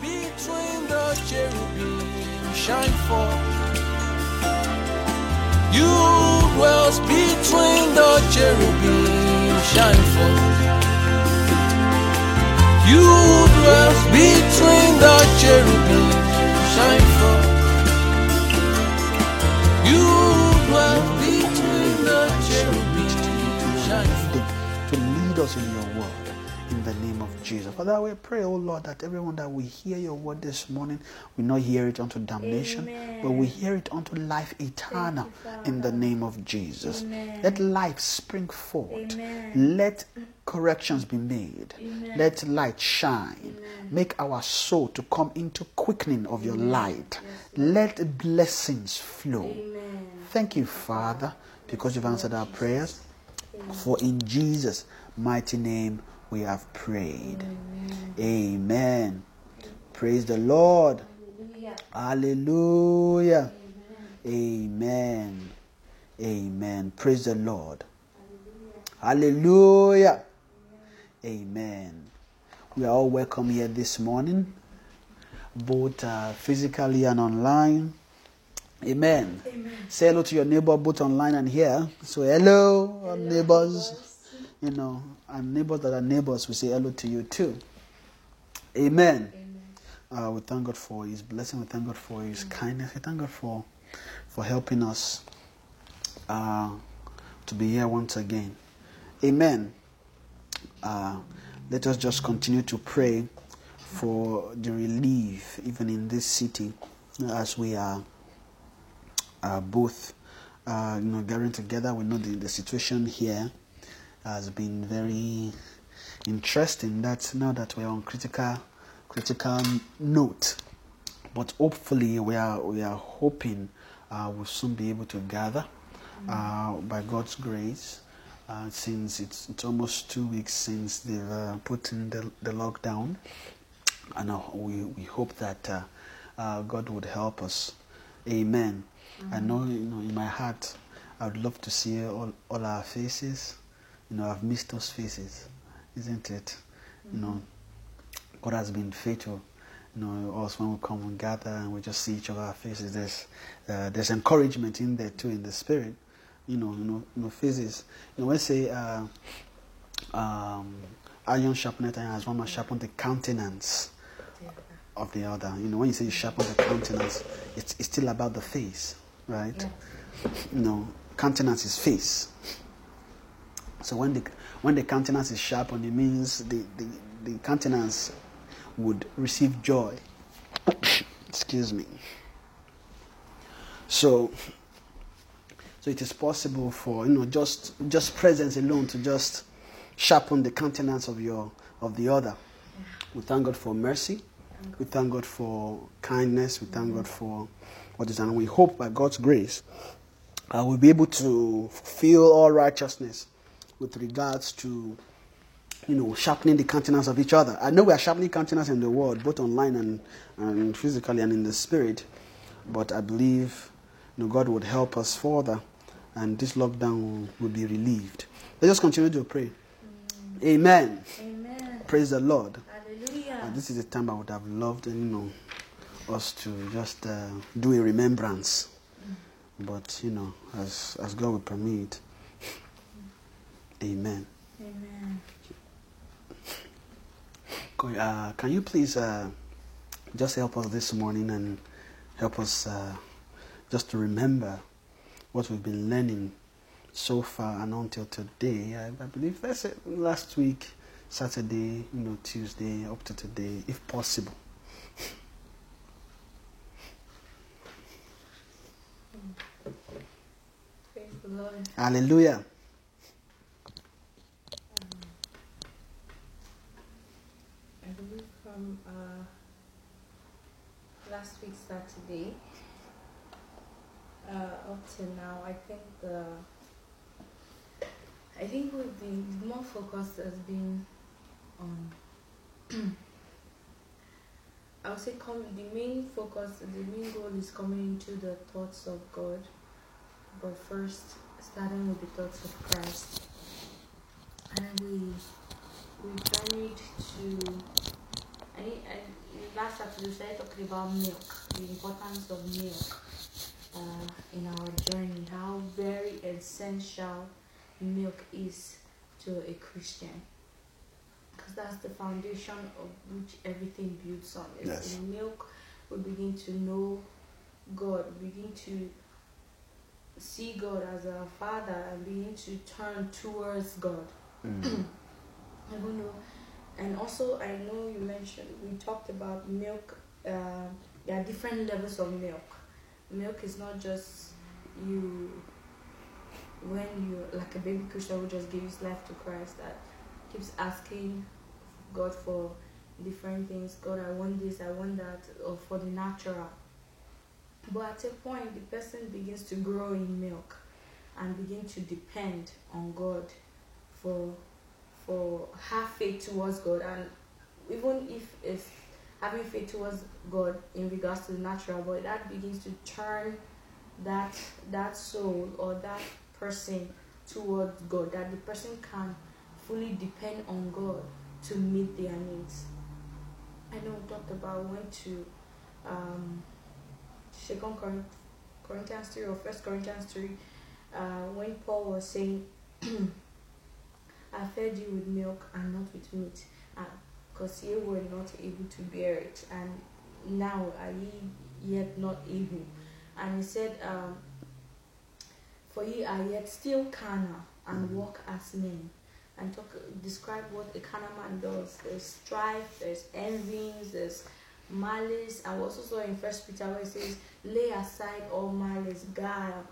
between the cherubim shine forth. You dwells between the cherubim shine forth. You dwells between the cherubim shine forth. You dwell between the cherubim shine forth. to lead us in your word Jesus. Father, we pray, oh Lord, that everyone that we hear your word this morning will not hear it unto damnation, Amen. but we hear it unto life eternal Father. in the name of Jesus. Amen. Let life spring forth. Amen. Let corrections be made. Amen. Let light shine. Make our soul to come into quickening of your light. Let blessings flow. Amen. Thank you, Father, because you've answered our prayers. For in Jesus' mighty name we have prayed. Amen. Praise the Lord. Hallelujah. Amen. Amen. Praise the Lord. Hallelujah. Amen. We are all welcome here this morning, both uh, physically and online. Amen. Say hello to your neighbor both online and here. So hello, uh, neighbors. You know, and neighbors that are neighbors, we say hello to you too. Amen. Uh, we thank God for His blessing. We thank God for His kindness. We thank God for for helping us uh, to be here once again. Amen. Uh, let us just continue to pray for the relief, even in this city, as we are uh, both, uh, you know, gathering together. We know the, the situation here has been very interesting. That now that we're on critical, critical note. But hopefully, we are we are hoping uh, we'll soon be able to gather uh, by God's grace. Uh, since it's, it's almost two weeks since they've uh, put in the, the lockdown, and uh, we, we hope that uh, uh, God would help us. Amen. I know, you know, in my heart, I would love to see all, all our faces. You know, I've missed those faces, isn't it? You know, God has been faithful. You know, us when we come and gather and we just see each other's faces, there's uh, there's encouragement in there too in the spirit. You know, you know, you know faces. You know, when say uh, um, iron sharpened iron as one man the countenance of the other. You know, when you say you sharpen the countenance, it's, it's still about the face, right? You know, countenance is face. So when the when the countenance is sharpened, it means the, the, the countenance would receive joy. Excuse me. So so it is possible for you know just just presence alone to just sharpen the countenance of your of the other. We thank God for mercy. We thank God for kindness. We thank God for what is and we hope by God's grace uh, we'll be able to fulfill all righteousness with regards to you know sharpening the countenance of each other. I know we are sharpening countenance in the world, both online and, and physically and in the spirit, but I believe you know God would help us further and this lockdown will, will be relieved. Let's just continue to pray. Amen. Amen. Praise the Lord. Hallelujah. Uh, this is a time I would have loved, you know, us to just uh, do a remembrance. But you know, as as God will permit. Amen. Amen. Uh, can you please uh, just help us this morning and help us uh, just to remember what we've been learning so far and until today? I, I believe that's it. Last week, Saturday, you know, Tuesday, up to today, if possible. Praise the Lord. Hallelujah. I believe from uh, last week Saturday uh, up to now, I think the I think we've been more focused has been on. I would say come, the main focus, the main goal is coming into the thoughts of God, but first starting with the thoughts of Christ, and we we journeyed to I, I last we started talking about milk, the importance of milk uh, in our journey, how very essential milk is to a Christian. Because that's the foundation of which everything builds on. It's Yes. in milk we begin to know God, we begin to see God as our Father, and begin to turn towards God. Mm. I don't know. And also, I know you mentioned we talked about milk. Uh, there are different levels of milk. Milk is not just you when you like a baby Christian who just gives life to Christ that keeps asking God for different things. God, I want this, I want that, or for the natural. But at a point, the person begins to grow in milk and begin to depend on God for for have faith towards God and even if it's having faith towards God in regards to the natural but that begins to turn that that soul or that person towards God that the person can fully depend on God to meet their needs. I know we talked about we went to um Second Corinthians three or First Corinthians three uh, when Paul was saying I fed you with milk and not with meat, because ye were not able to bear it, and now are ye yet not able. And he said, um, For ye are yet still carnal and walk as men. And talk, describe what a carnal man does. There's strife, there's envyings, there's malice. I also saw in First Peter where it says, Lay aside all malice, guile,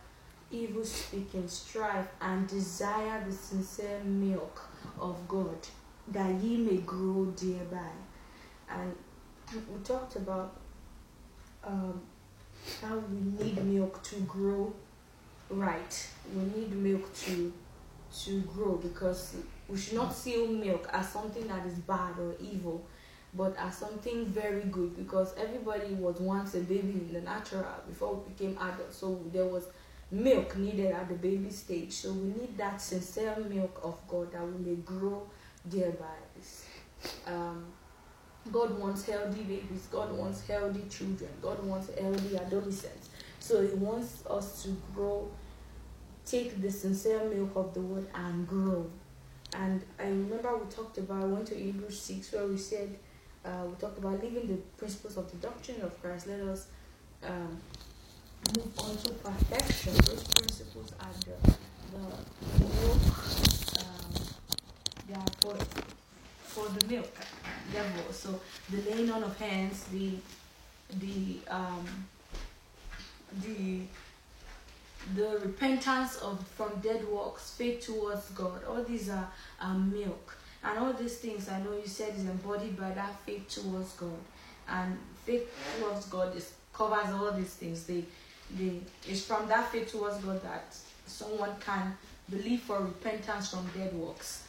evil speaking, strife, and desire the sincere milk of God, that ye may grow thereby. And we talked about um, how we need milk to grow right. We need milk to to grow because we should not see milk as something that is bad or evil, but as something very good because everybody was once a baby in the natural before we became adults. So there was milk needed at the baby stage. So we need that sincere milk of God that we may grow thereby. Um, God wants healthy babies. God wants healthy children. God wants healthy adolescents. So He wants us to grow, take the sincere milk of the word and grow. And I remember we talked about, I went to Hebrews 6 where we said, uh, we talked about living the principles of the doctrine of Christ. Let us um, move on to perfection. Those principles are the, the milk, um, they are for, for the milk level. So the laying on of hands, the the um, the the repentance of from dead works, faith towards God. All these are, are milk. And all these things I know you said is embodied by that faith towards God. And faith towards God is covers all these things. They they it's from that faith towards God that someone can believe for repentance from dead works.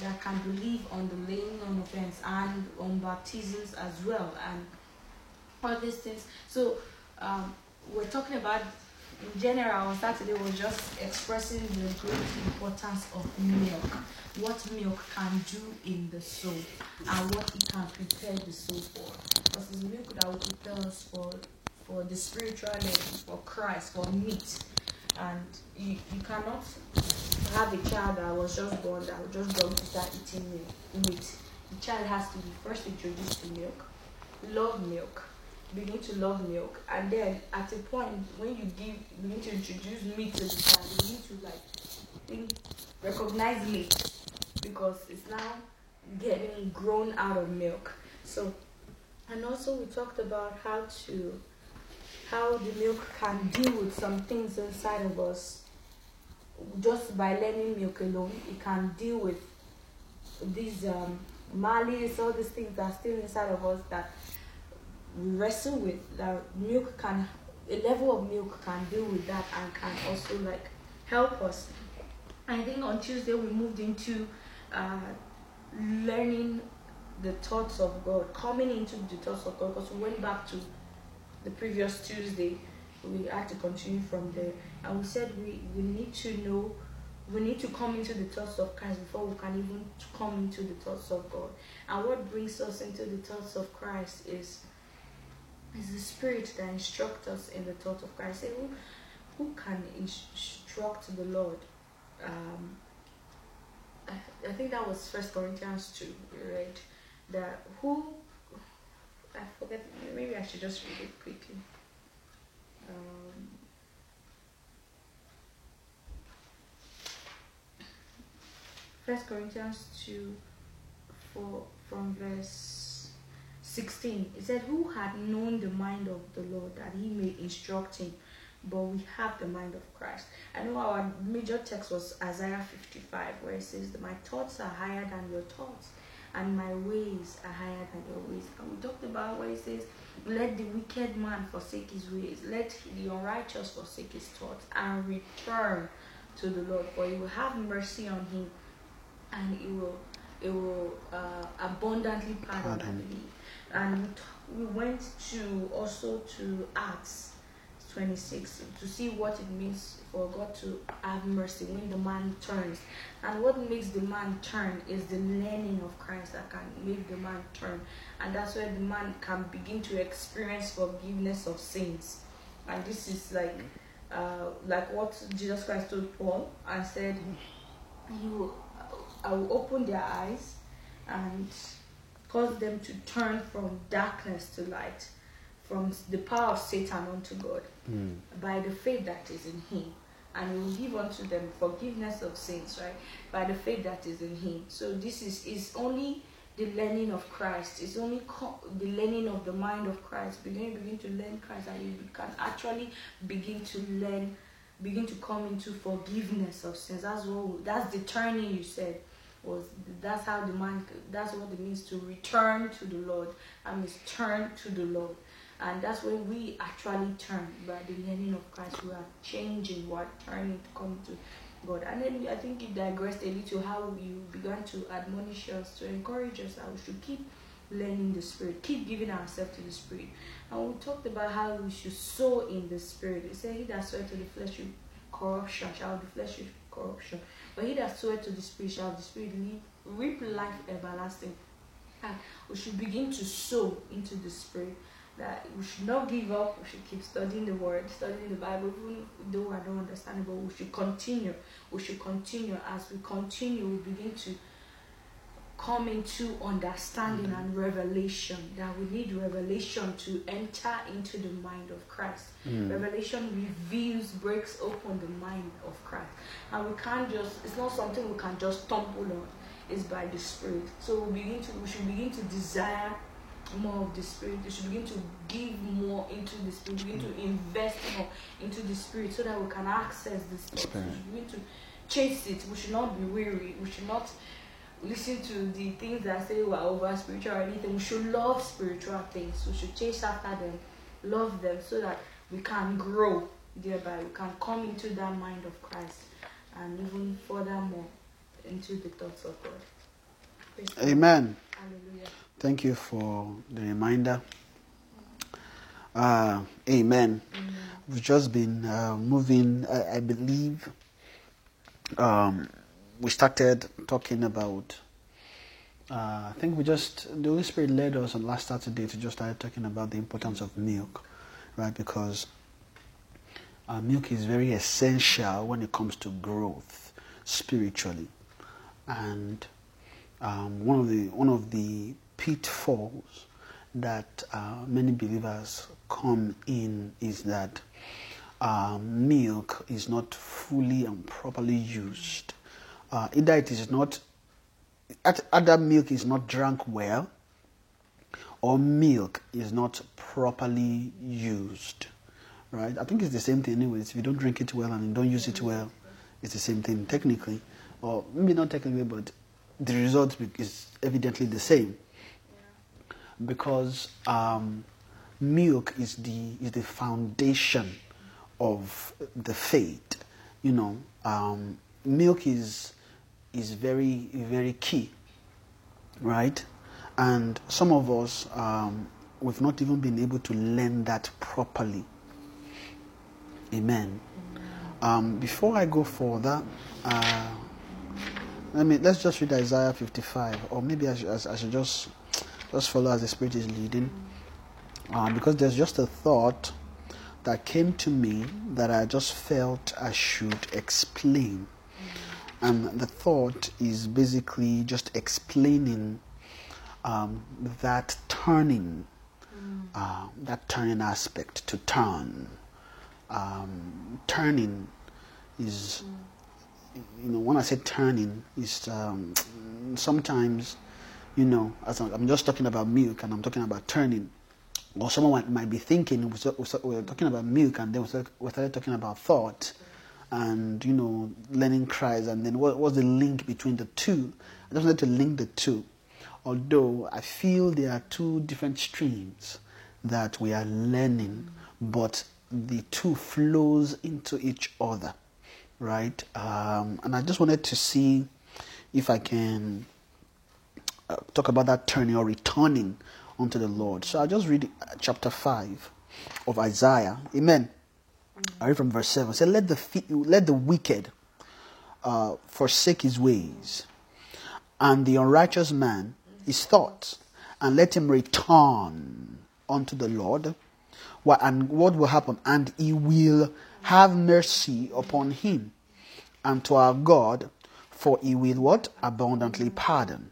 That can believe on the laying on of hands and on baptisms as well and all these things. So um, we're talking about in general on Saturday was just expressing the great importance of milk, what milk can do in the soul, and what it can prepare the soul for. Because it's milk that will prepare us for for the spiritual life, for Christ, for meat. And you, you cannot have a child that was just born that was just go to start eating meat. The child has to be first introduced to milk, love milk, begin to love milk and then at a point when you give begin to introduce meat to the child you need to like think, recognize meat because it's now getting grown out of milk so and also we talked about how to how the milk can deal with some things inside of us. Just by learning milk alone it can deal with these um malice all these things that are still inside of us that we wrestle with that milk can a level of milk can deal with that and can also like help us. I think on tuesday we moved into uh, learning the thoughts of god coming into the thoughts of god because we went back to the previous tuesday we had to continue from there and we said we, we need to know we need to come into the thoughts of Christ before we can even come into the thoughts of God. And what brings us into the thoughts of Christ is It's the Spirit that instructs us in the thought of Christ. Say, who, who can instruct the Lord? Um, I, I think that was First Corinthians two, right? That who I forget. Maybe I should just read it quickly. Um, First Corinthians two, four from verse sixteen. It said, "Who had known the mind of the Lord that He may instruct him?" But we have the mind of Christ. I know our major text was Isaiah 55, where it says, "My thoughts are higher than your thoughts, and my ways are higher than your ways." And we talked about where it says, "Let the wicked man forsake his ways, let the unrighteous forsake his thoughts, and return to the Lord, for He will have mercy on him, and He will, it will uh, abundantly pardon." Pardon. And we, t- we went to also to Acts 26 to see what it means for God to have mercy when the man turns. And what makes the man turn is the learning of Christ that can make the man turn. And that's where the man can begin to experience forgiveness of sins. And this is like uh, like what Jesus Christ told Paul and said, "You, I will open their eyes and cause them to turn from darkness to light, from the power of Satan unto God." Mm. by the faith that is in him. And he will give unto them forgiveness of sins right? By the faith that is in him. So this is is only the learning of christ. It's only co- the learning of the mind of christ. Begin begin to learn christ and you can actually begin to learn begin to come into forgiveness of sins. That's what that's the turning you said was that's how the man that's what it means to return to the lord. And means turn to the lord and that's when we actually turn by the learning of Christ. We are changing, we are turning to come to God. And then I think you digressed a little how you began to admonish us, to encourage us that we should keep learning the Spirit, keep giving ourselves to the Spirit. And we talked about how we should sow in the Spirit. It said, He that soweth to the flesh with corruption shall the flesh with corruption. But he that soweth to the Spirit shall the Spirit reap life everlasting. And we should begin to sow into the Spirit that we should not give up. We should keep studying the Word, studying the Bible, even though I don't understand it. But we should continue. We should continue. As we continue, we begin to come into understanding and revelation. That we need revelation to enter into the mind of Christ. Mm. Revelation reveals, breaks open the mind of Christ, and we can't just. It's not something we can just stumble on. It's by the Spirit. So we begin to. We should begin to desire more of the spirit. We should begin to give more into the spirit, begin to mm. invest more into the spirit so that we can access the spirit. We should begin to chase it. We should not be weary. We should not listen to the things that say we're over spiritual or anything. We should love spiritual things. We should chase after them, love them so that we can grow thereby. We can come into that mind of Christ and even furthermore into the thoughts of God. Praise God. Amen. Hallelujah. Thank you for the reminder. Uh, amen. We've just been uh, moving, I, I believe. Um, we started talking about. Uh, I think we just the Holy Spirit led us on last Saturday to just start talking about the importance of milk, right? Because uh, milk is very essential when it comes to growth spiritually, and um, one of the one of the pitfalls that uh, many believers come in is that um, milk is not fully and properly used. Uh, either it is not, either milk is not drunk well, or milk is not properly used. Right? I think it's the same thing, anyways. If you don't drink it well and you don't use it well, it's the same thing technically, or maybe not technically, but the result is evidently the same because um, milk is the is the foundation of the faith. You know, um, milk is is very very key, right? And some of us um, we've not even been able to learn that properly. Amen. Um, before I go further, uh, let me let's just read Isaiah 55, or maybe I should, I should just just follow as the Spirit is leading. uh, because there's just a thought that came to me that I just felt I should explain. And the thought is basically just explaining um, that turning, uh, that turning aspect to turn. Um, turning is, you know, when I say turning, is um, sometimes, you know, as I'm just talking about milk and I'm talking about turning. Or someone might, be thinking we're talking about milk and then we started, talking about thought and you know learning Christ and then what, what's the link between the two? I just wanted to link the two. Although i feel there are two different streams that we are learning but the two flows into each other right? Um, and i just wanted to see if i can uh, talk about that turning or returning unto the Lord. So I'll just read uh, chapter 5 of Isaiah. Amen. I read from verse 7. It said, Let the, let the wicked uh, forsake his ways, and the unrighteous man his thoughts, and let him return unto the Lord. Wha- And what will happen? And he will have mercy upon him, and to our God, for he will what? Abundantly pardon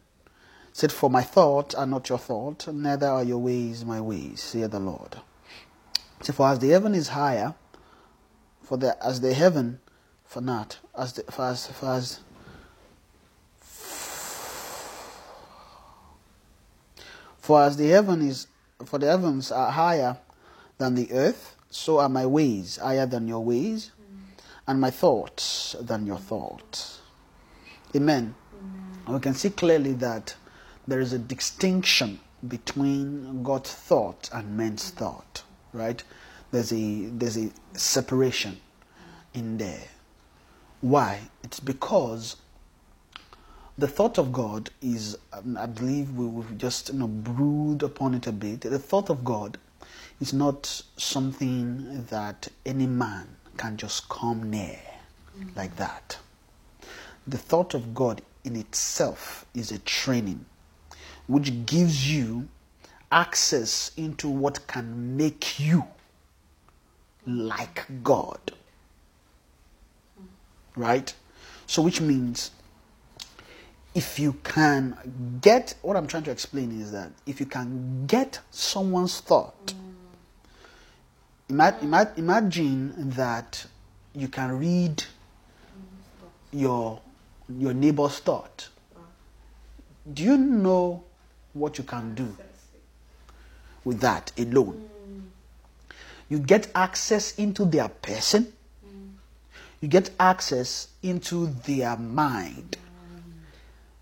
said, For my thoughts are not your thoughts, neither are your ways my ways, saith the Lord. So for as the heaven is higher, for the as the heaven for not, as the for as for as for as the heaven is for the heavens are higher than the earth, so are my ways higher than your ways, and my thoughts than your thoughts. Amen. And we can see clearly that there is a distinction between God's thought and man's thought, right? There's a there's a separation in there. Why? It's because the thought of God is, um, I believe we've just you know brood upon it a bit. The thought of God is not something that any man can just come near like that. The thought of God in itself is a training which gives you access into what can make you like God. Right? So, which means if you can get what I'm trying to explain is that if you can get someone's thought, ima- ima- imagine that you can read your your neighbor's thought. Do you know what you can do with that alone? You get access into their person. You get access into their mind.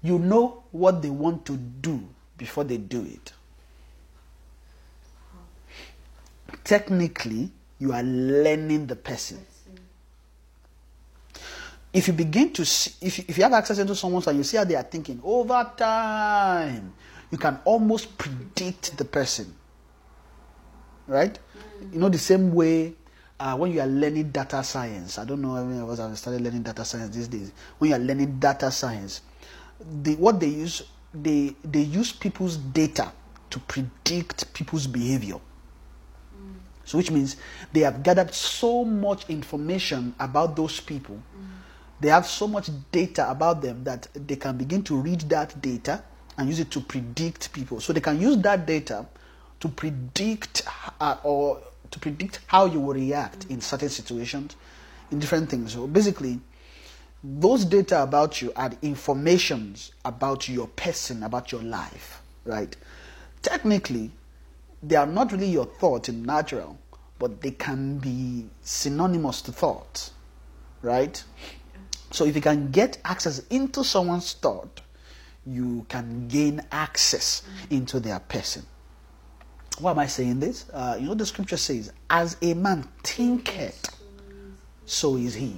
You know what they want to do before they do it. Technically, you are learning the person. If you begin to see, if you, if you have access into someone's and you see how they are thinking over time, you can almost predict the person. Right? You know, the same way uh, when you are learning data science, I don't know how many of us have started learning data science these days. When you are learning data science, they, what they use, they, they use people's data to predict people's behavior. So, which means they have gathered so much information about those people. They have so much data about them that they can begin to read that data and use it to predict people. So they can use that data to predict uh, or to predict how you will react in certain situations, in different things. So basically, those data about you are informations about your person, about your life, right? Technically, they are not really your thought in natural, but they can be synonymous to thought, right? So if you can get access into someone's thought, you can gain access into their person. Why am I saying this? Uh, you know, the scripture says, As a man thinketh, so is he.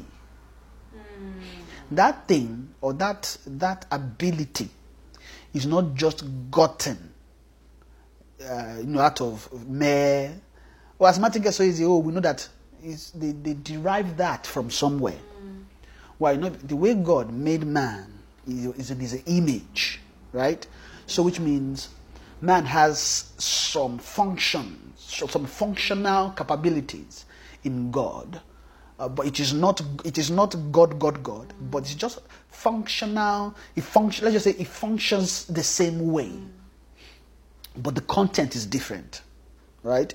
That thing or that that ability is not just gotten uh, you know, out of mere. Well, as Martin gets so easy, oh, we know that is they, they derive that from somewhere. Why? You know, the way God made man is, his image, right? So, which means man has some functions, some functional capabilities in God, uh, but it is not it is not God, God, God, but it's just functional. It function. Let's just say it functions the same way, but the content is different, right?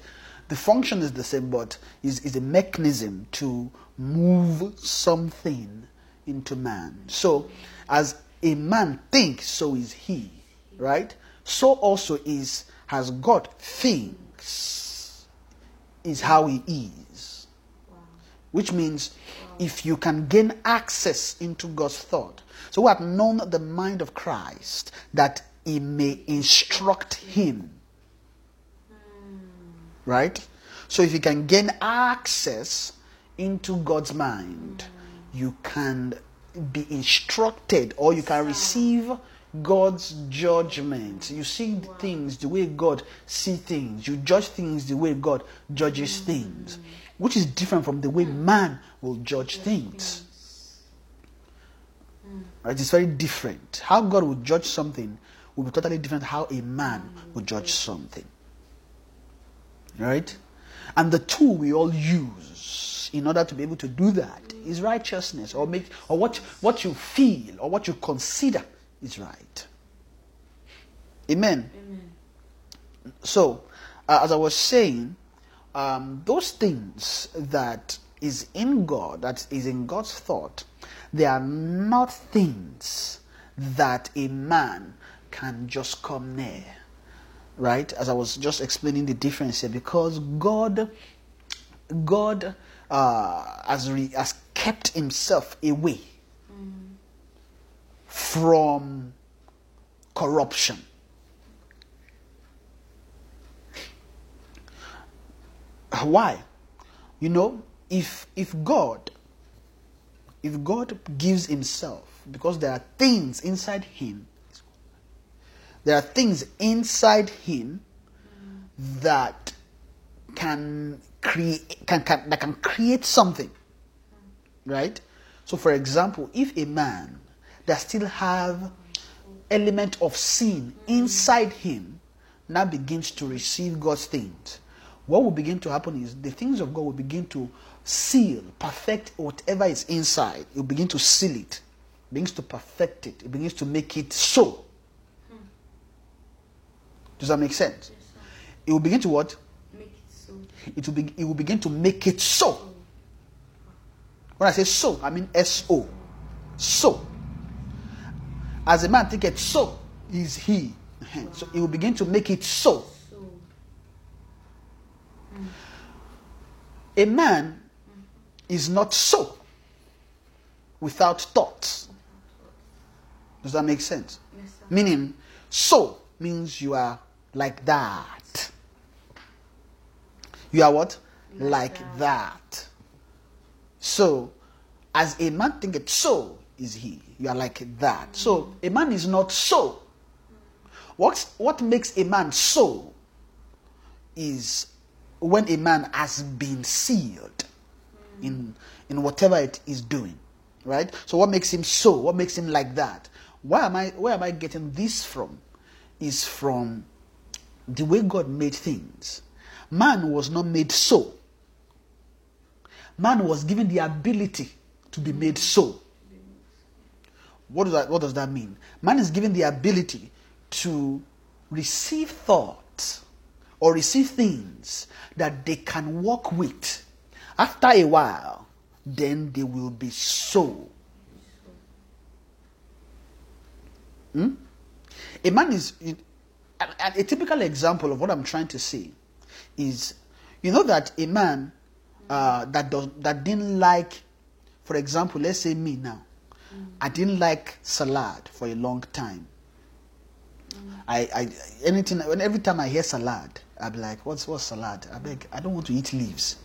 The function is the same, but is is a mechanism to move something into man. So, as a man thinks, so is he, right? So also is has God thinks, is how he is. Which means if you can gain access into God's thought, so we have known the mind of Christ that he may instruct him. Hmm. Right? So if you can gain access into God's mind, you can be instructed or you can receive God's judgment. You see things the way God see things. You judge things the way God judges mm. things, which is different from the way man will judge things. Right? It's very different. How God will judge something will be totally different how a man mm. will judge something. Right? And the tool we all use in order to be able to do that is righteousness or make or what what you feel or what you consider is right. Amen. So, uh, as I was saying, um, those things that is in God, that is in God's thought, they are not things that a man can just come near. Right? As I was just explaining the difference here, because God, God uh, has, re- has kept himself away from corruption. Why? You know, if if God if God gives himself because there are things inside him there are things inside him that can create can, can that can create something right? So for example if a man that still have element of sin inside him now begins to receive god's things what will begin to happen is the things of god will begin to seal perfect whatever is inside. You begin to seal it. Begins to perfect it. It begins to make it so. Does that make sense? It will begin to what? Make it so. It will, be, it will begin to make it so. When I say so, I mean S O. So. As a man thinketh, so is he. So it will begin to make it so. So. A man is not so without thoughts. Does that make sense? Yes. Meaning, so means you are like that. You are what? Like, that. So, as a man thinketh, so is he. You are like that. So, mm. a man is not so. What, what makes a man so is when a man has been sealed mm. in, in whatever it is doing. Right? So, what makes him so? What makes him like that? Why am I, where am I getting this from? Is from the way God made things. Man was not made so. Man was given the ability to be made so. What does that, what does that mean? Man is given the ability to receive thoughts or receive things that they can work with. After a while, then they will be so. Hmm? A man is a, a- a typical example of what I'm trying to say is you know that a man uh, that does that didn't like, for example, let's say me now, I didn't like salad for a long time. I, I anything when every time I hear salad, I'll be like, what's what's salad? I beg, I don't want to eat leaves.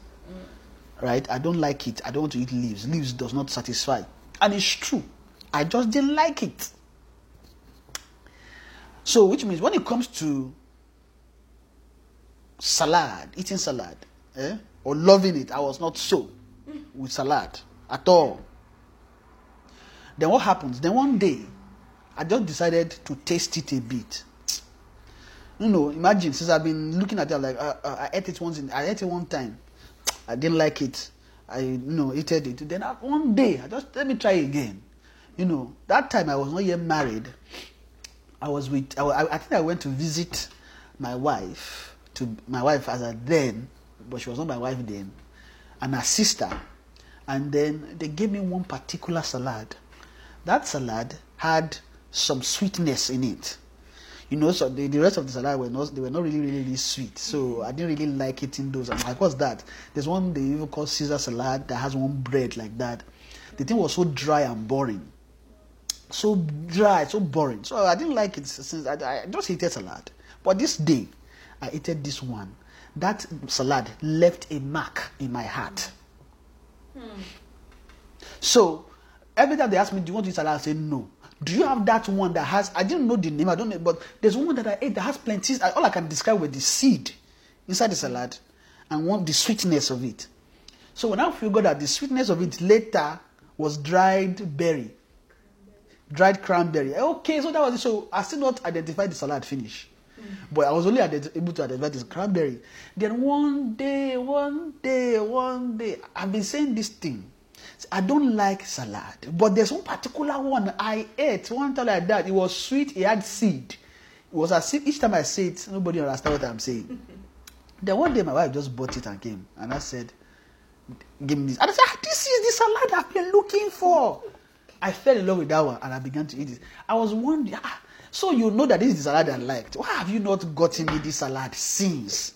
Right? I don't like it. I don't want to eat leaves. Leaves does not satisfy. And it's true. I just didn't like it. So, which means when it comes to salad, eating salad, eh, or loving it, I was not so with salad at all. Then what happens? Then one day, I just decided to taste it a bit. You know, imagine since I've been looking at it, like uh, uh, I ate it once. In, I ate it one time. I didn't like it. I you know eated it. Then uh, one day, I just let me try again. You know, that time I was not yet married. I was with. I, I I think I went to visit my wife. To my wife as a then, but she was not my wife then, and her sister. And then they gave me one particular salad. That salad had some sweetness in it you know, so the, the rest of the salad were not they were not really really, really sweet. So I didn't really like eating those. I'm like, what's that? There's one they even call Caesar salad that has one bread like that. The thing was so dry and boring, so dry, so boring. So I didn't like it since I, I just hated salad. But this day, I ate this one. That salad left a mark in my heart. So every time they ask me, "Do you want to eat salad?" I say no. Do you have that one that has? I didn't know the name. I don't know, but there's one that I ate that has plenty. All I can describe with the seed inside the salad, and want the sweetness of it. So when I figured that the sweetness of it later was dried berry, dried cranberry. Okay, so that was it. So I still not identified the salad finish. But I was only able to identify this cranberry. Then one day, one day, one day, I've been saying this thing. I don't like salad, but there's one particular one I ate one time like that. It was sweet, it had seed. It was as if each time I say it, nobody understand what I'm saying. then one day my wife just bought it and came, and I said, Give me this. And I said, ah, This is the salad I've been looking for. I fell in love with that one and I began to eat it. I was wondering, ah, so you know that this is the salad I liked. Why have you not gotten me this salad since?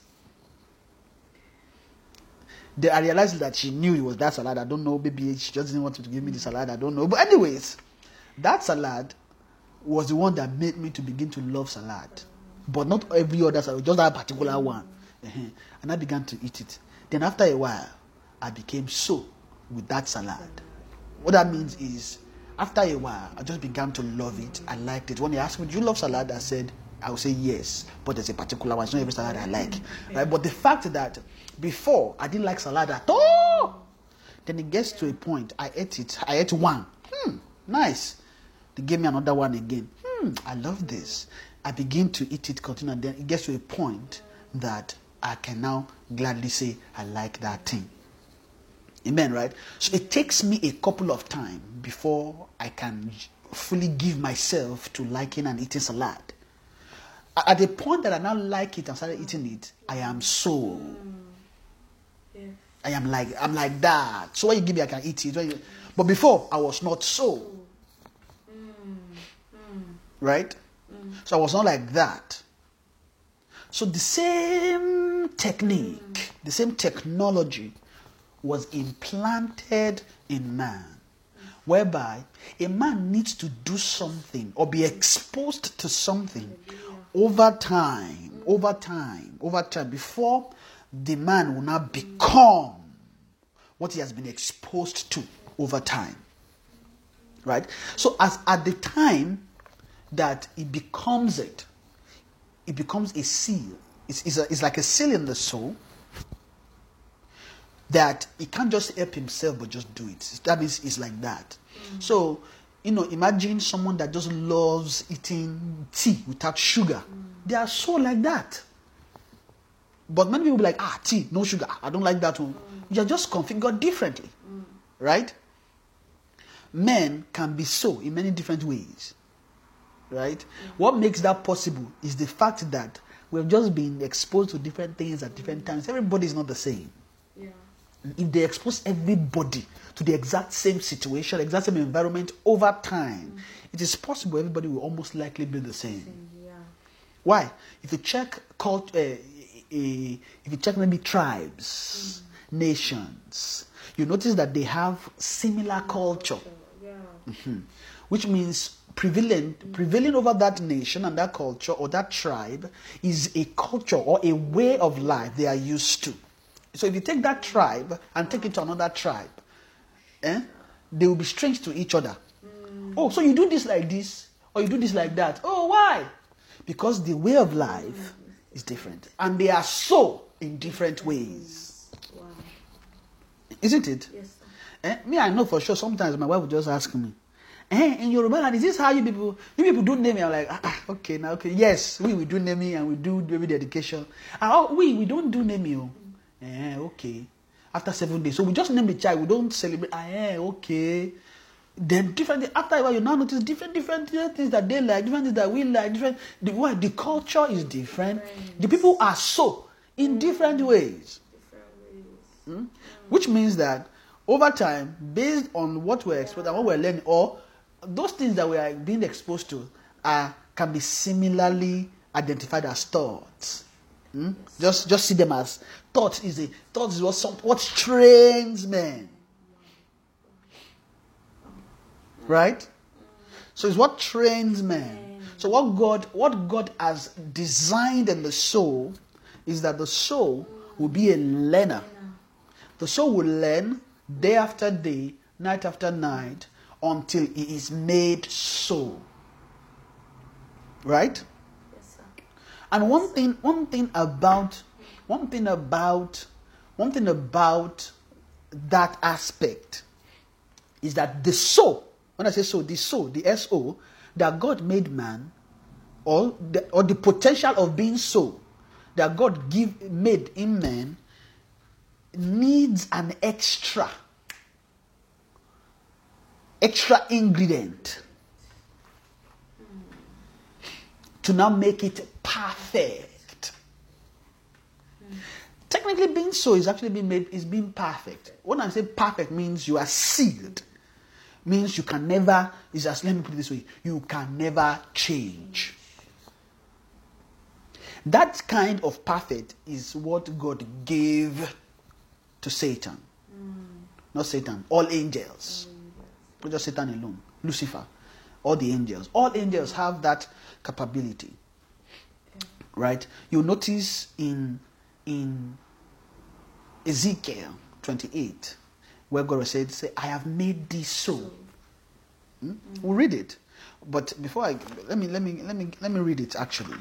Then I realized that she knew it was that salad. I don't know. Maybe she just didn't want to give me the salad. I don't know. But anyways, that salad was the one that made me to begin to love salad. But not every other salad, just that particular one. Uh-huh. And I began to eat it. Then after a while, I became so with that salad. What that means is, after a while, I just began to love it. I liked it. When they asked me, "Do you love salad?" I said, "I would say yes, but there's a particular one. It's not every salad I like." Right? But the fact that before I didn't like salad at all, then it gets to a point. I ate it. I ate one. Hmm, nice. They gave me another one again. Hmm, I love this. I begin to eat it, continue, and then it gets to a point that I can now gladly say I like that thing. Amen, right? So it takes me a couple of time before I can fully give myself to liking and eating salad. At the point that I now like it and started eating it, I am so. Yeah. I am like I'm like that. So when you give me, I can eat it. You- but before I was not so. Mm. Right? Mm. So I was not like that. So the same technique, the same technology was implanted in man, whereby a man needs to do something or be exposed to something over time, over time, over time, before the man will now become what he has been exposed to over time. Right? So, as at the time that it becomes it, it becomes a seal. It's, it's, a, it's like a seal in the soul that he can't just help himself but just do it. That means it's like that. Mm. So, you know, imagine someone that just loves eating tea without sugar. Mm. They are so like that. But many people be like, ah, tea, no sugar. Ah, I don't like that one. Mm. You're just configured differently. Right? Men can be so in many different ways. Right? What makes that possible is the fact that we've just been exposed to different things at different times. Everybody is not the same. If they expose everybody to the exact same situation, exact same environment over time, it is possible everybody will almost likely be the same. Yeah. Why? If you check cult, uh, uh, if you check maybe tribes, nations, you notice that they have similar culture, Yeah. which means prevailing prevailing over that nation and that culture or that tribe is a culture or a way of life they are used to. So if you take that tribe and take it to another tribe, eh, they will be strange to each other. Oh, so you do this like this, or you do this like that. Oh, why? Because the way of life is different. And they are so in different ways. Wow. Isn't it? Yes. Eh, me, I know for sure sometimes my wife will just ask me, Eh, in Yoruba land, is this how you people you people do naming? I'm like, ah, ah, okay, now okay, yes, we we do naming and we do baby dedication. Ah, oh, we we don't do naming. Eh, okay. After seven days, so we just name the child. We don't celebrate. Ah, eh, okay. Then different after you now notice different different things that they like, different things that we like, different. The why the culture is different. The people are so in different ways. Hmm? Which means that over time, based on what we're exposed and what we're learning, or those things that we are being exposed to, are can be similarly identified as thoughts. Hmm? Just just see them as thoughts is a thoughts is what some, what trains men. Right? So it's what trains men. So what God what God has designed in the soul is that the soul will be a learner. The soul will learn day after day, night after night, until it is made so. Right? And one thing, one thing about, one thing about, one thing about that aspect is that the soul, when I say soul, the soul, the S-O, that God made man, or the, or the potential of being soul, that God give made in man, needs an extra, extra ingredient to now make it perfect. Technically, being so is actually being made is being perfect. When I say perfect means you are sealed. Means you can never, is just let me put it this way, you can never change. That kind of perfect is what God gave to Satan. Mm. Not Satan, all angels. Not just Satan alone. Lucifer, all the angels. All angels have that capability. Right? You notice in in Ezekiel 28, where God said, say, I have made thee so. Hmm? We'll read it. But before I let me let me let me let me read it actually.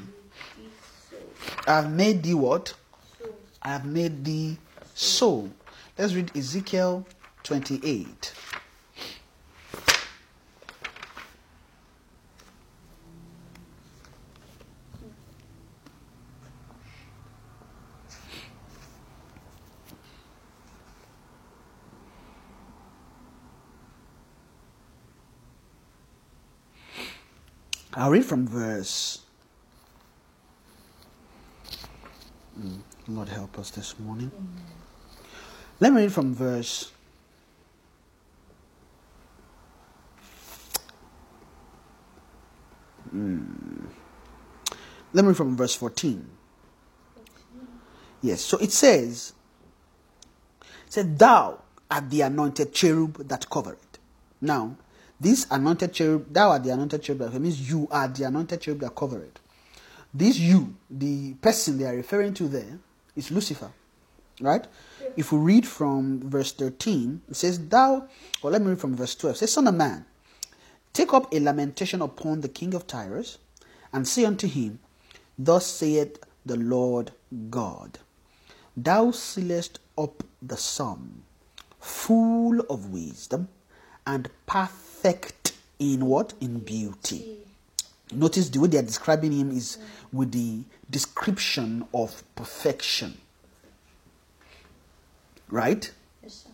I have made thee what? I have made thee so. Let's read Ezekiel 28. I'll read from verse. Mm, Lord help us this morning. Let me read from verse. Mm. Let me read from verse 14. Yes, so it says, it said, Thou art the anointed cherub that covered. Now, this anointed cherub, thou art the anointed cherub that means you are the anointed cherub that covered. It. This you, the person they are referring to there, is Lucifer. Right? If we read from verse 13, it says, Thou, or let me read from verse 12, it says, Son of man, take up a lamentation upon the king of Tyrus, and say unto him, Thus saith the Lord God, Thou sealest up the sum, full of wisdom, and perfect in what? In beauty. Notice the way they are describing him is with the description of perfection. Right? Yes.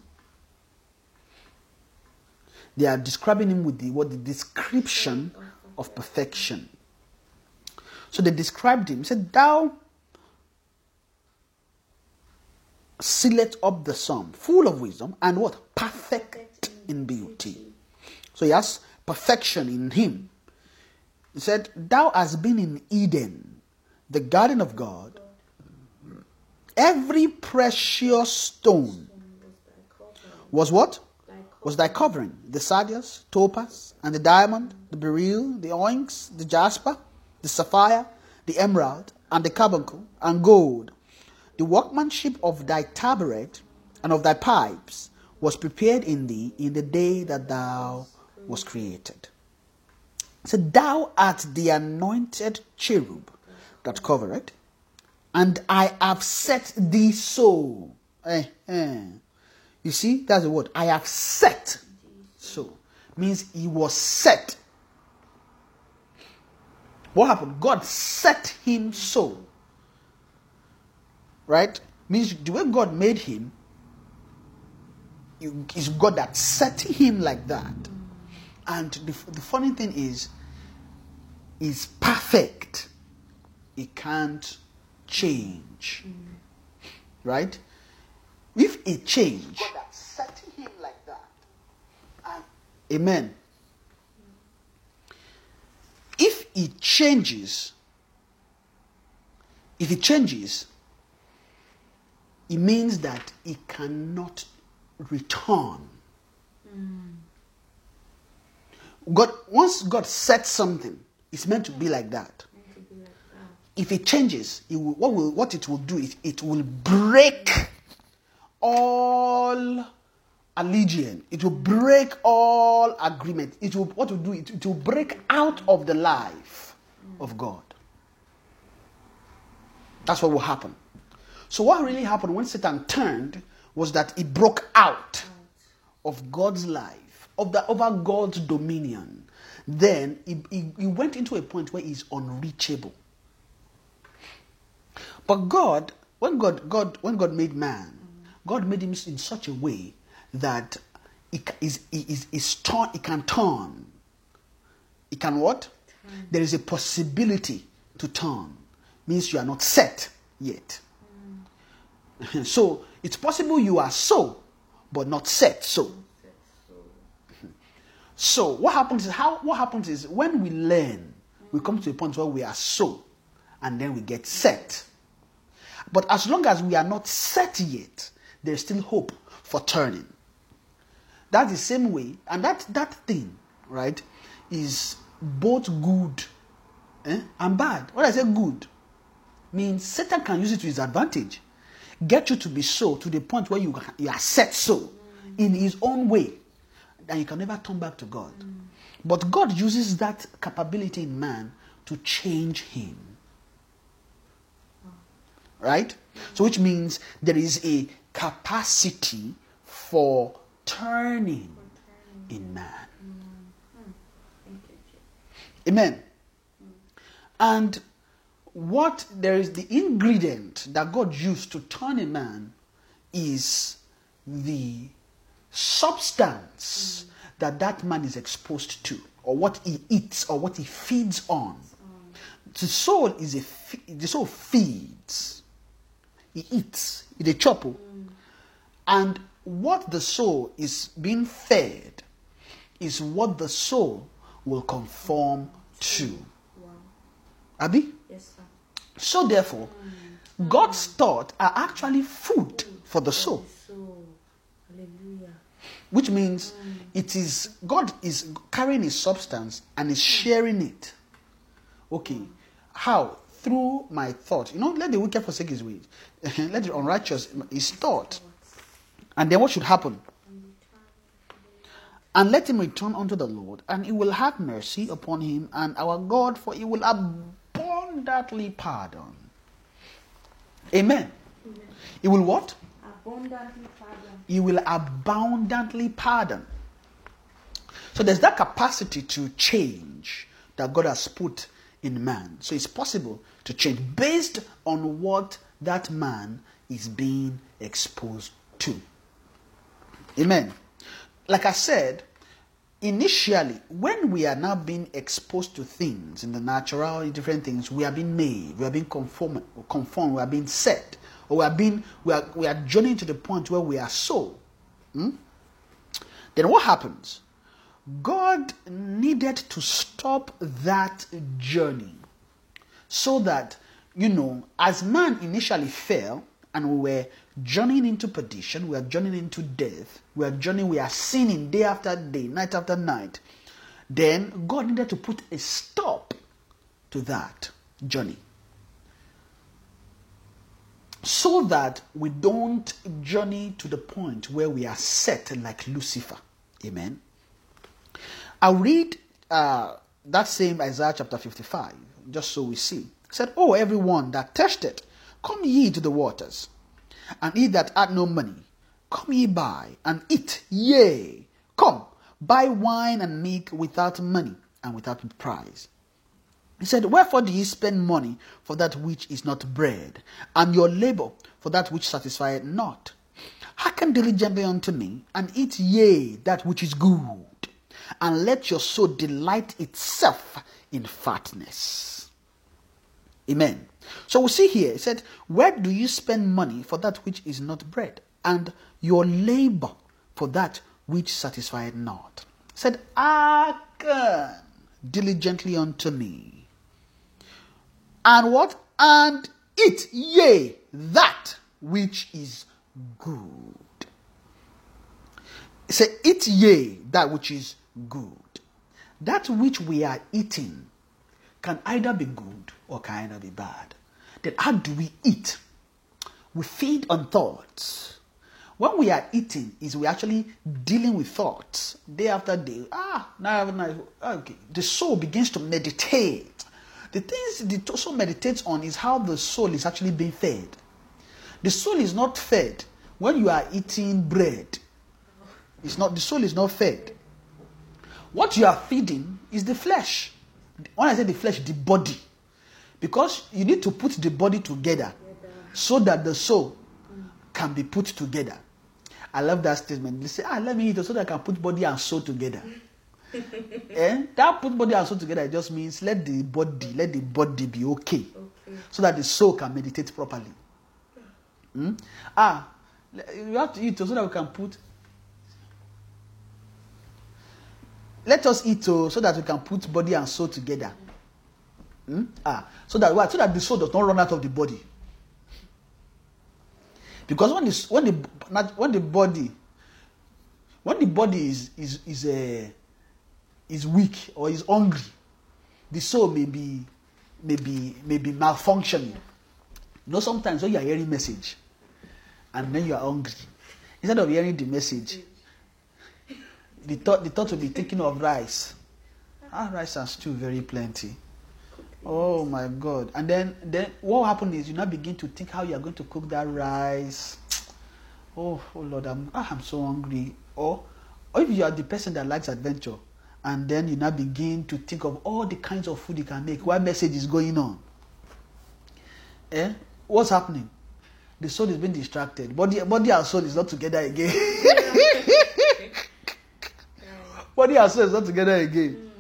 They are describing him with the what the description of perfection. So they described him. Said, Thou sealest up the sum, full of wisdom, and what? Perfect in beauty. So he has perfection in him. He said, Thou hast been in Eden, the garden of God. Every precious stone was what? Was thy covering the sardius, topaz, and the diamond, the beryl, the onyx, the jasper, the sapphire, the emerald, and the carbuncle, and gold. The workmanship of thy tabernacle and of thy pipes was prepared in thee in the day that thou was created. So thou art the anointed cherub that covereth, and I have set thee so. Eh, eh. You see, that's the word. I have set so. means he was set. What happened? God set him so. Right? Means the way God made him is God that set him like that. And the, the funny thing is, is perfect. It can't change. Mm. Right? If it changed, God set him like that. And, amen. If it changes, if it changes, it means that it cannot return. Mm. God once God sets something, it's meant to be like that. If it changes, it will, what will what it will do is it will break all allegiance. It will break all agreement. It will what will do it, it will break out of the life mm. of God. That's what will happen. So what really happened when Satan turned was that he broke out of God's life, of the over God's dominion. Then he, he, he went into a point where he's unreachable. But God, when God, God, when God made man, God made him in such a way that he, is, he, is, turn, he can turn. He can what? There is a possibility to turn. Means you are not set yet. So it's possible you are so, but not set so. So what happens is how what happens is when we learn, we come to a point where we are so, and then we get set. But as long as we are not set yet, there's still hope for turning. That's the same way, and that that thing, right, is both good eh, and bad. When I say good, means Satan can use it to his advantage, get you to be so to the point where you you are set so in his own way, and you can never turn back to God. But God uses that capability in man to change him. Right? So, which means there is a capacity for turning in man. Amen. And what there is the ingredient that God used to turn a man is the substance that that man is exposed to, or what he eats, or what he feeds on. The soul is a fe- the soul feeds. He eats. He a chopper. Oh. And what the soul is being fed is what the soul will conform to. Wow. Abi? Yes, sir. So therefore, mm. God's thoughts are actually food for the soul. Hallelujah. Which means it is God is carrying his substance and is sharing it. Okay, how? Through my thought. You know, let the wicked forsake his ways. let the unrighteous his thought. And then what should happen? And let him return unto the Lord, and he will have mercy upon him and our God, for he will abundantly pardon. Amen. He will what? Abundantly pardon. He will abundantly pardon. So there's that capacity to change that God has put in man. So it's possible to change based on what that man is being exposed to. Amen. Like I said, initially, when we are now being exposed to things in the natural, different things, we are being made, we are being conformed, conformed we are being set, or we are being, we are, we are journeying to the point where we are so. Hmm? Then what happens? God needed to stop that journey so that, you know, as man initially fell and we were journeying into perdition, we are journeying into death, we are journeying, we are sinning day after day, night after night, then God needed to put a stop to that journey so that we don't journey to the point where we are set like Lucifer. Amen. I'll read uh, that same Isaiah chapter 55, just so we see. It said, Oh, everyone that thirsted, come ye to the waters, and ye that had no money, come ye buy and eat, yea, come, buy wine and milk without money and without price. He said, Wherefore do ye spend money for that which is not bread, and your labor for that which satisfieth not? Hearken diligently unto me, and eat ye that which is good, and let your soul delight itself in fatness. Amen. So we see here, he said, Where do you spend money for that which is not bread, and your labor for that which satisfieth not? It said, Hearken diligently unto me. And what? And eat ye that which is good. Said, Eat ye that which is good. That which we are eating can either be good or can either be bad. Then how do we eat? We feed on thoughts. When we are eating, is we actually dealing with thoughts day after day. Ah, now, I have a now okay. The soul begins to meditate. The things the soul meditates on is how the soul is actually being fed. The soul is not fed when you are eating bread. It's not the soul is not fed. What you are feeding is the flesh. When I say the flesh, the body. Because you need to put the body together so that the soul can be put together. I love that statement. They say, ah, let me eat so that I can put body and soul together. eh? That put body and soul together it just means let the body, let the body be okay, Okay. so that the soul can meditate properly. Hmm? Ah, you have to eat so that we can put. Let us eat oh, so that we can put body and soul together. Hmm? Ah, so that what? So that the soul does not run out of the body. Because when the when the when the body when the body is is is uh, is weak or is hungry, the soul may be may be may be malfunctioning. You know, sometimes when you are hearing message and then you are hungry, instead of hearing the message, the thought the thought will be thinking of rice. Ah, rice and stew very plenty. Oh my God! And then then what happened is you now begin to think how you are going to cook that rice. Oh, oh Lord, I'm ah, I'm so hungry. Or or if you are the person that likes adventure, and then you now begin to think of all the kinds of food you can make. What message is going on? Eh? What's happening? The soul is being distracted. Body, body and soul is not together again. body and soul is not together again.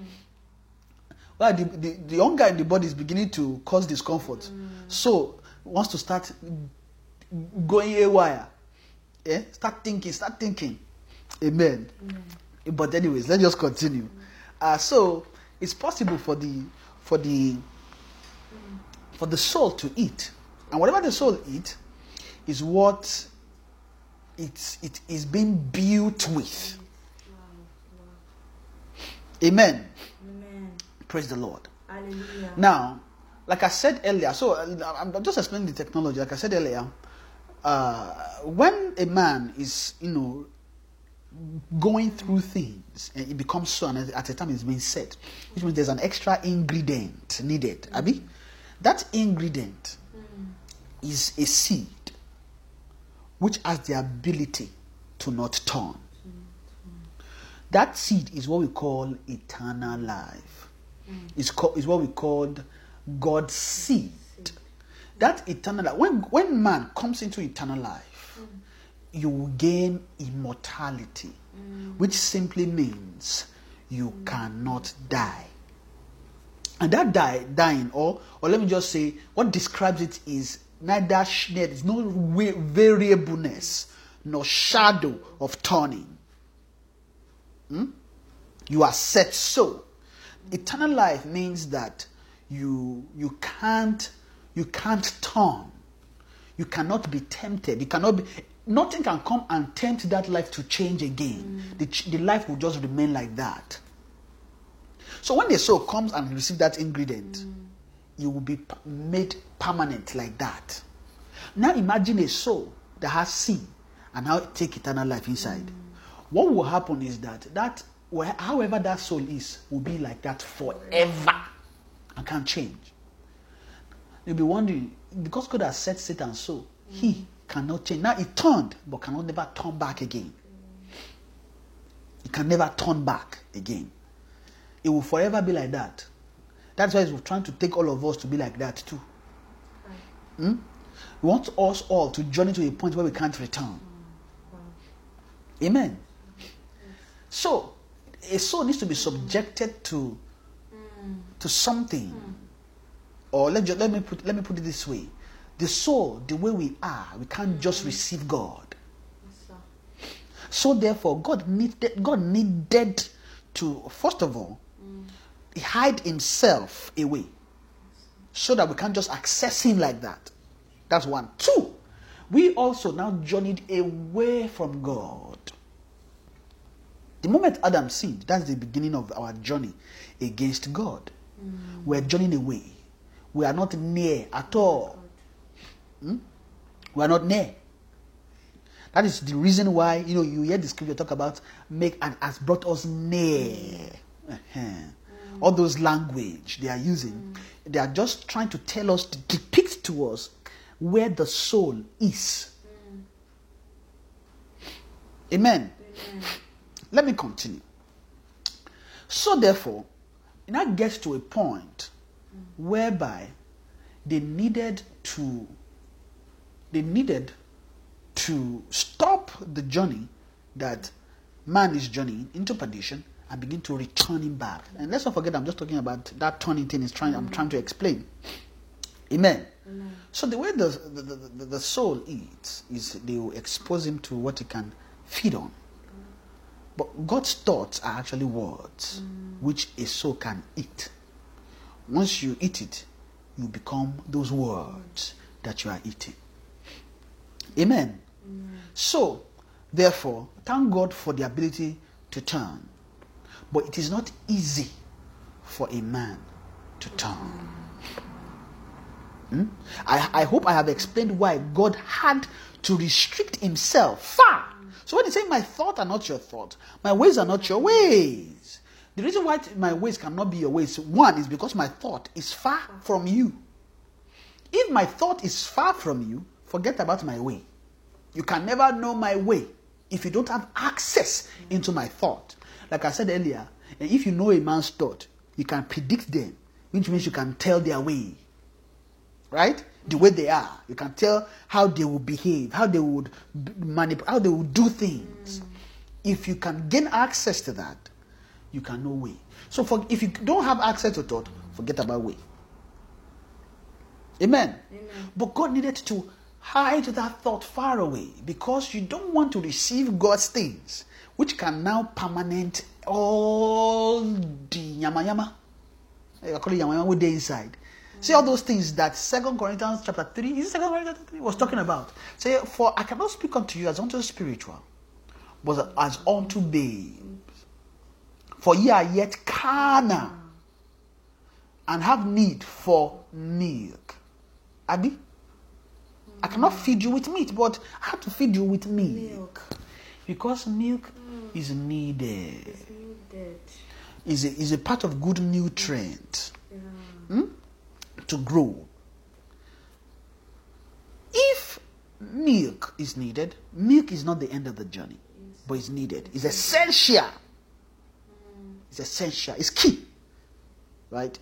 Well, the, the, the hunger in the body is beginning to cause discomfort. So wants to start going haywire. Eh? Start thinking, start thinking. Amen. But anyways, let's just continue. Uh, so it's possible for the for the for the soul to eat, and whatever the soul eat is what it's it is being built with. Amen. Amen. Praise the Lord. Hallelujah. Now, like I said earlier, so I'm I'm just explaining the technology. Like I said earlier, uh, when a man is, you know, going through things and it becomes so, and at a time it's being said, which means there's an extra ingredient needed. Mm. Abi, that ingredient mm. is a seed which has the ability to not turn. Mm. That seed is what we call eternal life. It's, called, is what we called God's seed. That eternal life, when, when man comes into eternal life, you will gain immortality, which simply means you cannot die. And that die, dying, or, or let me just say, what describes it is neither there's no variableness nor shadow of turning. Hmm? You are set so. Eternal life means that you you can't you can't turn. You cannot be tempted. You cannot be nothing can come and tempt that life to change again. The, the life will just remain like that. So when the soul comes and receives that ingredient, you will be made permanent like that. Now imagine a soul that has sin and now take eternal life inside. What will happen is that that however that soul is will be like that forever and can't change. You'll be wondering because God has set Satan so he cannot change. Now it turned but cannot never turn back again. It can never turn back again. It will forever be like that. That's why he's trying to take all of us to be like that too. Hmm? He wants us all to journey to a point where we can't return. Amen. So, a soul needs to be subjected to to something. Or let, let me put let me put it this way: the soul, the way we are, we can't just mm. receive God. Yes. So therefore, God needed God needed to first of all mm. hide Himself away, so that we can't just access Him like that. That's one. Two, we also now journeyed away from God. The moment Adam sinned, that's the beginning of our journey against God. Mm. We're journeying away. We are not near at all. Hmm? We are not near. That is the reason why you know you hear the scripture talk about make and has brought us near. Uh-huh. All those language they are using, they are just trying to tell us to depict to us where the soul is. Amen. Let me continue. So therefore, it now gets to a point whereby they needed to they needed to stop the journey that man is journeying into perdition and begin to return him back. And let's not forget, I'm just talking about that turning thing is trying. I'm mm. trying to explain. Amen. So the way the, the, the, the soul eats is they will expose him to what he can feed on. But God's thoughts are actually words mm. which a soul can eat. Once you eat it, you become those words that you are eating. Amen. So, therefore, thank God for the ability to turn. But it is not easy for a man to turn. Hmm? I, I hope I have explained why God had to restrict himself far. So when he say, My thoughts are not your thoughts, my ways are not your ways. The reason why my ways cannot be your ways, one, is because my thought is far from you. If my thought is far from you, forget about my way. You can never know my way if you don't have access into my thought. Like I said earlier, if you know a man's thought, you can predict them, which means you can tell their way. Right? The way they are. You can tell how they will behave, how they would manipulate, how they will do things. If you can gain access to that, you can know way. So for, if you don't have access to thought, forget about way. Amen. But God needed to hide that thought far away because you don't want to receive God's things, which can now permanent all the yama yama. Eh, I call it yama yama with the inside. See all those things that Second Corinthians chapter three is it Second Corinthians chapter three was talking about. Say, for I cannot speak unto you as unto the spiritual, but as unto babes. For ye are yet carnal, and have need for milk. Abby, I cannot feed you with meat, but I have to feed you with milk. Milk. Because milk is needed. It's needed. Is a, is a part of good nutrient Yeah. hmm, to grow. If milk is needed, milk is not the end of the journey, but it's needed. It's essential. It's essential. It's key. Right?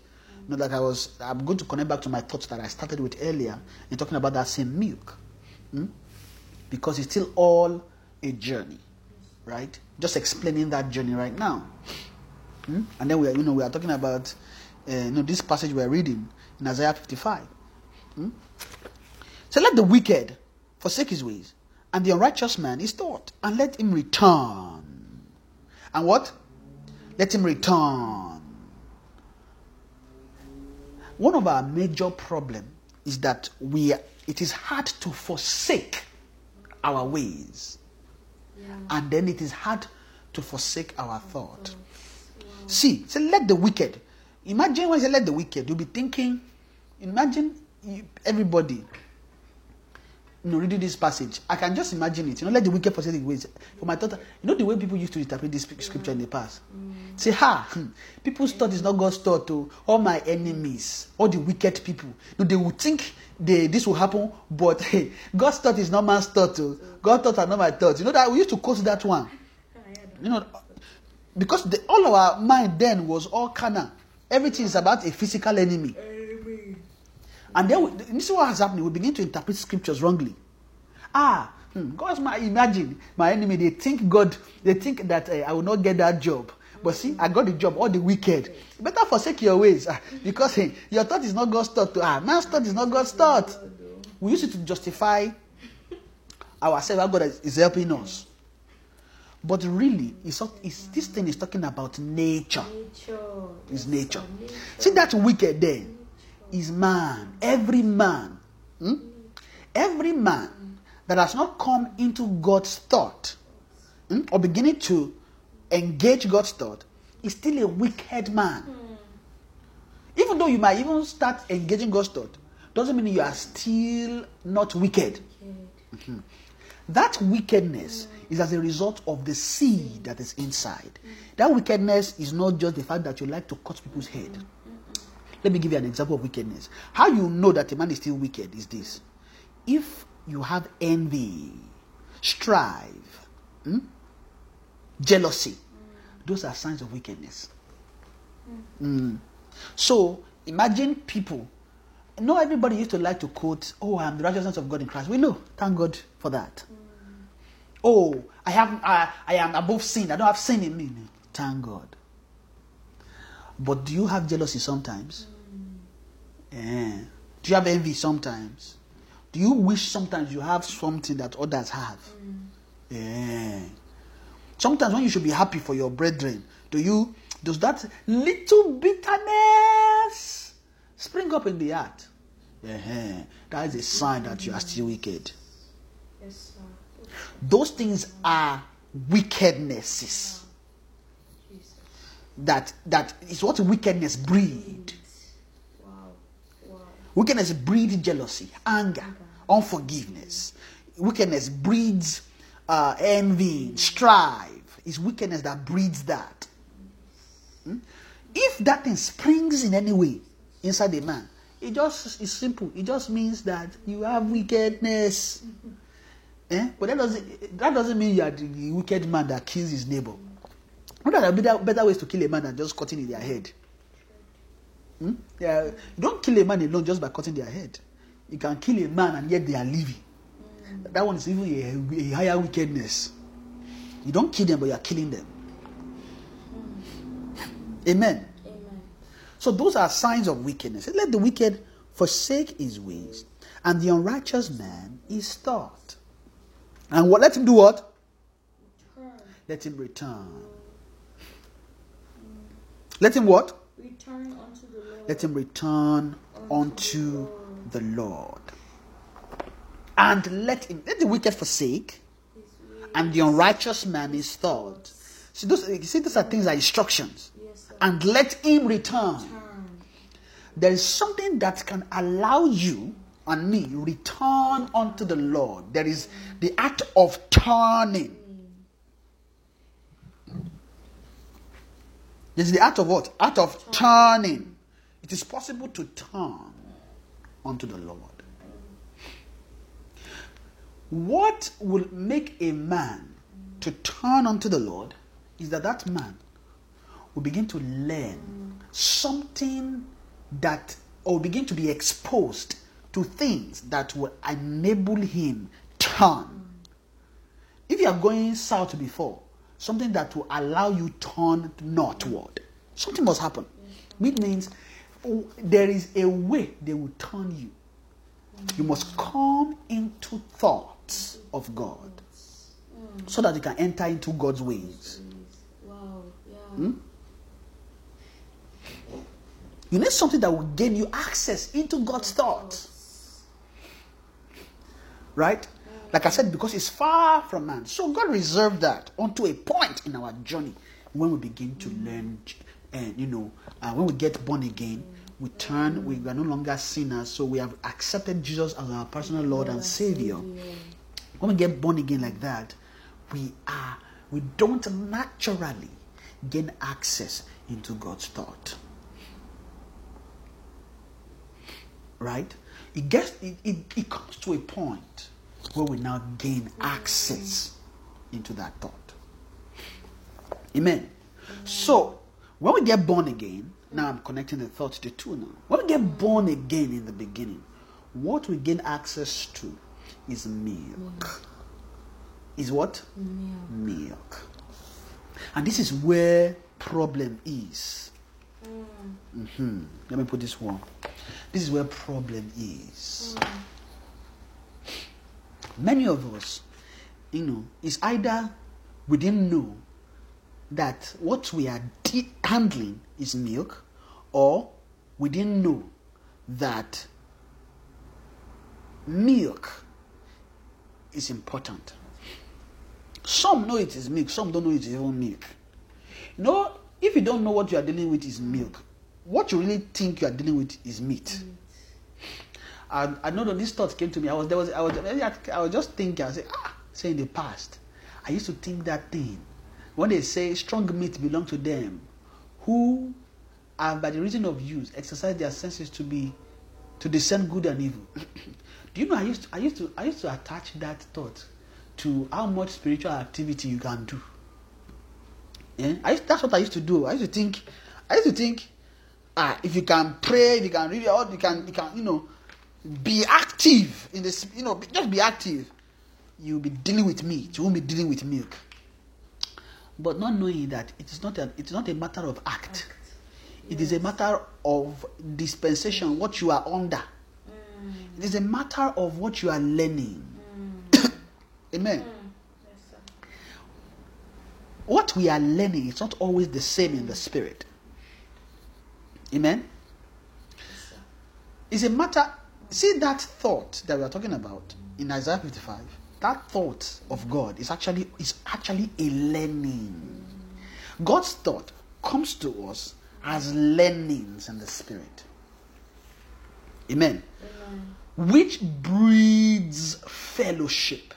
Know, like I was, I'm going to connect back to my thoughts that I started with earlier in talking about that same milk. Hmm? Because it's still all a journey. Right? Just explaining that journey right now. Hmm? And then we are, you know, we are talking about, uh, you know, this passage we are reading in Isaiah 55. Hmm? So let the wicked forsake his ways, and the unrighteous man his thought, and let him return. And what? Let him return. One of our major problem is that we it is hard to forsake our ways, and then it is hard to forsake our thought. See, say let the wicked. Imagine when you say let the wicked, you'll be thinking. Imagine you, everybody. You know, reading this passage, I can just imagine it. You know, let the wicked forsake his ways. For my thought, you know the way people used to interpret this scripture in the past. Say, ha, hmm, people's thought is not God's thought. To all my enemies, all the wicked people, no, they will think they this will happen, but hey, God's thought is not man's thought. Oh. God's thought are not my thoughts. You know that we used to quote that one. You know, because the, all our mind then was all carnal. Everything is about a physical enemy. And then we, this is what has happened. We begin to interpret scriptures wrongly. Ah, hmm, God's my imagine my enemy. They think God. They think that uh, I will not get that job. But see, I got the job. All the wicked. Better forsake your ways ah, because hey, your thought is not God's thought. Ah, man's thought is not God's thought. We use it to justify ourselves. How God is- is helping us. But really, it's, it's, this thing is talking about nature. Nature. It's nature. nature. See that wicked there is man. Every man. hmm? Every man that has not come into God's thought hmm, or beginning to engage God's thought is still a wicked man. Even though you might even start engaging God's thought, doesn't mean you are still not wicked. Wicked. That wickedness is as a result of the seed that is inside. That wickedness is not just the fact that you like to cut people's head. Let me give you an example of wickedness. How you know that a man is still wicked is this. If you have envy, strife, hmm, jealousy, those are signs of wickedness. Mm. So imagine people. Not everybody used to like to quote, "Oh, I am the righteousness of God in Christ." We know, thank God for that. Oh, I have, I, I am above sin. I don't have sin in me. Thank God. But do you have jealousy sometimes? Eh. Do you have envy sometimes? Do you wish sometimes you have something that others have? Eh. Sometimes when you should be happy for your brethren, do you does that little bitterness spring up in the heart? That is a sign that you are still wicked. Yes, sir. Those things are wickednesses. That that is what wickedness breed. Wow. Wow. Wickedness breeds jealousy, anger, unforgiveness. Wickedness breeds uh, envy, strife. It's wickedness that breeds that. Hmm? If that thing springs in any way inside a man, it just is simple. It just means that you have wickedness. Eh? But that doesn't that doesn't mean you are the wicked man that kills his neighbor. There are better, better ways to kill a man than just cutting in their head. Hmm? Yeah, you don't kill a man alone just by cutting their head. You can kill a man and yet they are living. That one is even a, a higher wickedness. You don't kill them, but you are killing them. Amen. Amen. So those are signs of wickedness. Let the wicked forsake his ways, and the unrighteous man his thought. And what? Let him do what? Turn. Let him return. Let him what? Return unto the Lord. Let him return unto the Lord. And let him let the wicked forsake, and the unrighteous man his thought. See, those, you see, those are things are instructions. Yes, sir. And let him return. Turn. There is something that can allow you and me return unto the Lord. There is the act of turning. There's the act of what? Act of turning. It is possible to turn unto the Lord. What will make a man to turn unto the Lord is that that man will begin to learn something that or begin to be exposed to things that will enable him turn. If you are going south before, something that will allow you turn northward, something must happen. Which means oh, there is a way they will turn you. You must come into thoughts of God so that you can enter into God's ways. Wow. Yeah. Hmm? You need something that will gain you access into God's thoughts. Right? Like I said, because it's far from man. So God reserved that unto a point in our journey when we begin to learn, and you know, uh, when we get born again, we turn, we are no longer sinners, so we have accepted Jesus as our personal Lord and Savior. When we get born again like that, we are, we don't naturally gain access into God's thought. right? It gets it, it, it comes to a point where we now gain access into that thought. Amen. So, when we get born again, now I'm connecting the thought to two now. When we get born again in the beginning, what we gain access to is milk. Is what? Milk. Milk. And this is where problem is. hmm Let me put this one. This is where problem is. Many of us, you know, is either we didn't know that what we are de- handling is milk, or we didn't know that milk is important. Some know it is milk, some don't know it is even milk. You know, if you don't know what you are dealing with is milk, what you really think you are dealing with is meat. Mm. And I know that this thought came to me. I was there was I was I was just thinking. I said, ah, say in the past, I used to think that thing when they say strong meat belong to them, who have by the reason of use exercise their senses to be to discern good and evil. Do you know I used to I used to I used to attach that thought to how much spiritual activity you can do. Yeah? That's what I used to do. I used to think I used to think ah if you can pray, if you can read out, you can you can you know be active in this you know just be active. You'll be dealing with meat. You won't be dealing with milk. But not knowing that it is not a, it is not a matter of act. It is a matter of dispensation, what you are under. It is a matter of what you are learning. Amen. Yes. What we are learning is not always the same in the spirit. Amen. Yes. It's a matter. See that thought that we are talking about in Isaiah 55. That thought of God is actually is actually a learning. God's thought comes to us as learnings in the spirit. Amen. Amen. Which breeds fellowship.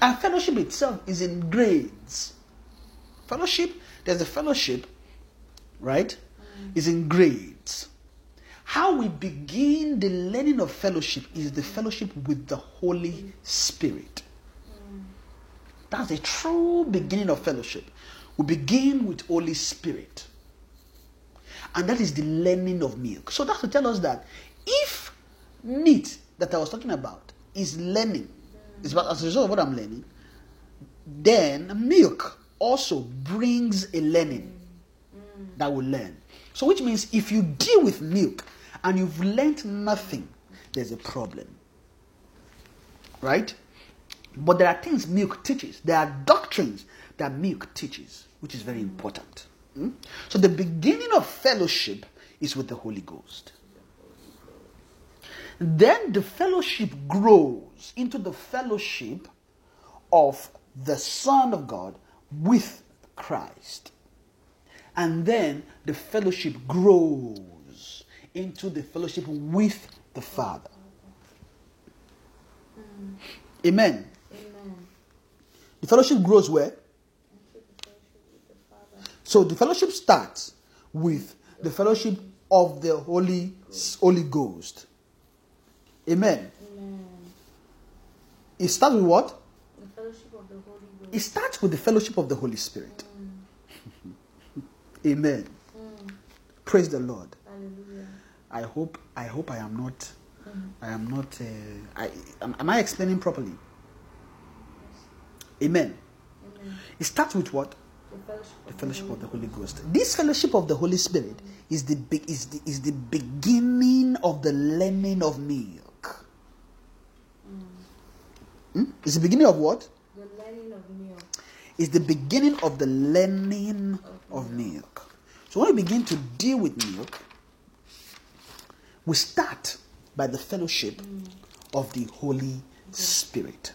And fellowship itself is in grades. Fellowship, there's a fellowship, right? Mm. Is in grades. How we begin the learning of fellowship is the fellowship with the Holy Spirit. That's the true beginning of fellowship. We begin with Holy Spirit. And that is the learning of milk. So that's to tell us that if meat that I was talking about is learning, is about as a result of what I'm learning, then milk also brings a learning that will learn. So which means if you deal with milk and you've learned nothing, there's a problem. Right? But there are things milk teaches. There are doctrines that milk teaches, which is very important. Hmm? So the beginning of fellowship is with the Holy Ghost. Then the fellowship grows into the fellowship of the Son of God with Christ. And then the fellowship grows into the fellowship with the Father. Amen. Amen. The fellowship grows where? Into the fellowship with the Father. So the fellowship starts with the fellowship of the Holy Holy Ghost. Amen. Amen. It starts with what? The fellowship of the Holy Ghost. It starts with the fellowship of the Holy Spirit. Amen. Mm. Praise the Lord. Hallelujah. I hope I hope I am not I am not uh, I am, am I explaining properly? Amen. Amen. It starts with what? The fellowship The of fellowship the of the Holy Ghost. This fellowship of the Holy Spirit is the big is the, is the beginning of the learning of milk. Hmm? It's the beginning of what? The learning of milk. Is the beginning of the learning of milk. So when we begin to deal with milk, we start by the fellowship of the Holy Spirit.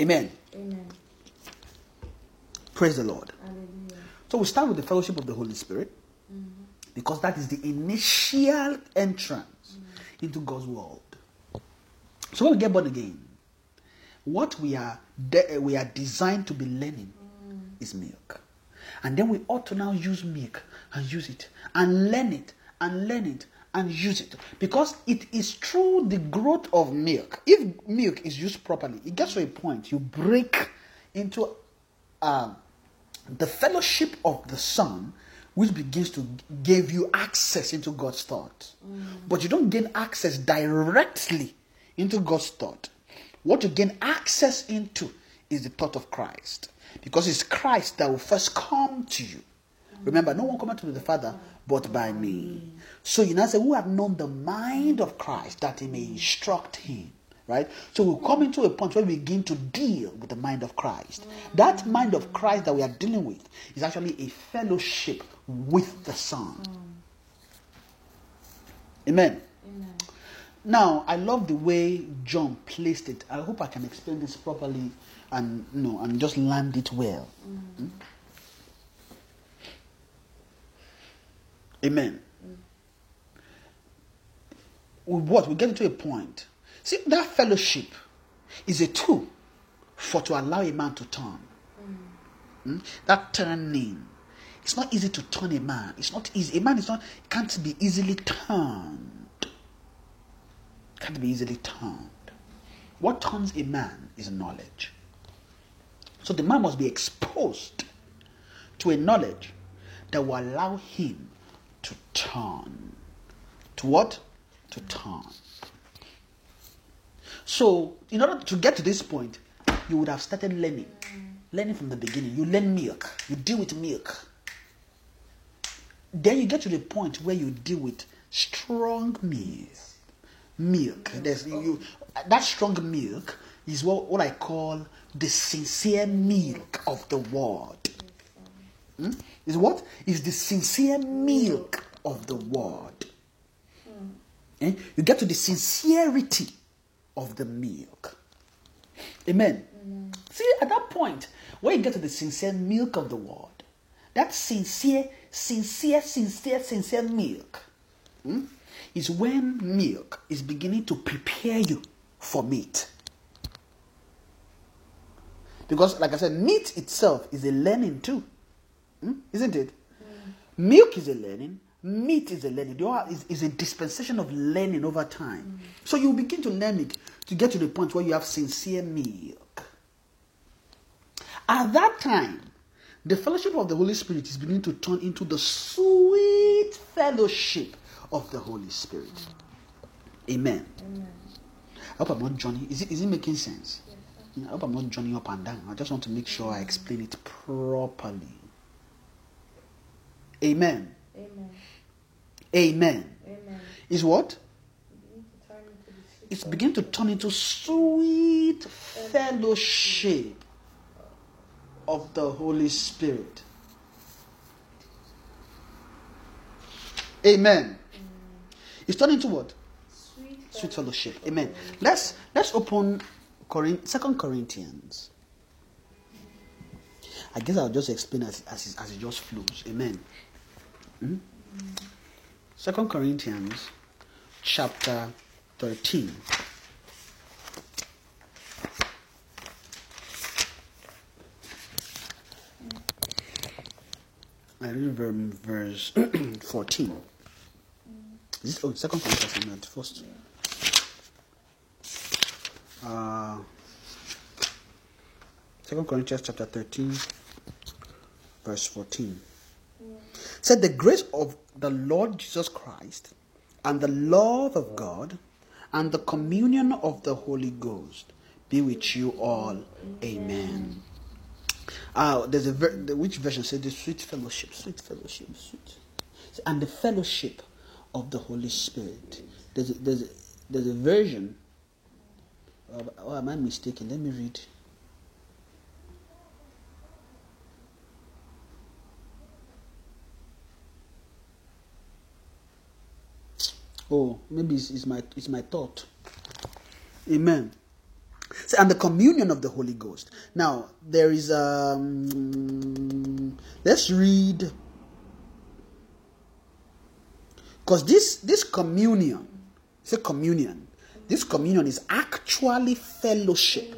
Amen. Amen. Praise the Lord. Hallelujah. So we start with the fellowship of the Holy Spirit mm-hmm. because that is the initial entrance mm. into God's world. So when we get born again, what we are de- we are designed to be learning mm. is milk, and then we ought to now use milk and use it and learn it and learn it and use it because it is through the growth of milk. If milk is used properly, it gets to a point you break into um, the fellowship of the Son, which begins to give you access into God's thought. But you don't gain access directly into God's thought. What you gain access into is the thought of Christ. Because it's Christ that will first come to you. Remember, no one cometh to the Father but by me. So you now say, Who have known the mind of Christ that he may instruct him? Right? So we come into a point where we begin to deal with the mind of Christ. That mind of Christ that we are dealing with is actually a fellowship with the Son. Amen. Now, I love the way John placed it. I hope I can explain this properly and you know, and just land it well. Hmm? Amen. With what? We get to a point. See, that fellowship is a tool for to allow a man to turn. Hmm? That turning. It's not easy to turn a man. It's not easy. A man is not can't be easily turned. Can't be easily turned. What turns a man is knowledge. So the man must be exposed to a knowledge that will allow him to turn. To what? To turn. So, in order to get to this point, you would have started learning. Learning from the beginning. You learn milk. You deal with milk. Then you get to the point where you deal with strong milk. Milk. There's you that strong milk is what, what I call the sincere milk of the word. Hmm? Is what? Is the sincere milk of the word. Eh? You get to the sincerity of the milk. Amen. See, at that point, when you get to the sincere milk of the word, that sincere, sincere, sincere, sincere milk hmm, is when milk is beginning to prepare you for meat. Because, like I said, meat itself is a learning too. Hmm? Isn't it? Milk is a learning, meat is a learning. All is, is a dispensation of learning over time. So you begin to learn it to get to the point where you have sincere milk. At that time, the fellowship of the Holy Spirit is beginning to turn into the sweet fellowship of the Holy Spirit. Amen. I hope I'm not journeying. Is it, is it making sense? I hope I'm not journeying up and down. I just want to make sure I explain it properly. Amen. Amen. Amen. Amen. Is what? Begin to turn into the sweet It's beginning to turn into sweet fellowship of the Holy Spirit. Amen. It's turning into what? sweet fellowship. Amen. Let's let's open Second Corinthians. I guess I'll just explain as as it, as it just flows. Amen. Hmm? Second Corinthians, chapter thirteen. I read verse 14. Is this, oh, second Corinthians, not first. Uh, second Corinthians chapter 13, verse 14. Said the grace of the Lord Jesus Christ and the love of God and the communion of the Holy Ghost be with you all. Amen. Uh, there's a ver- the, which version says the sweet fellowship, sweet fellowship, sweet, and the fellowship of the Holy Spirit. There's a, there's a, there's a version. Oh, oh, am I mistaken? Let me read. Oh, maybe it's, it's my it's my thought. Amen. So, and the communion of the Holy Ghost. Now there is um. Let's read. Because this this communion, it's a communion. This communion is actually fellowship.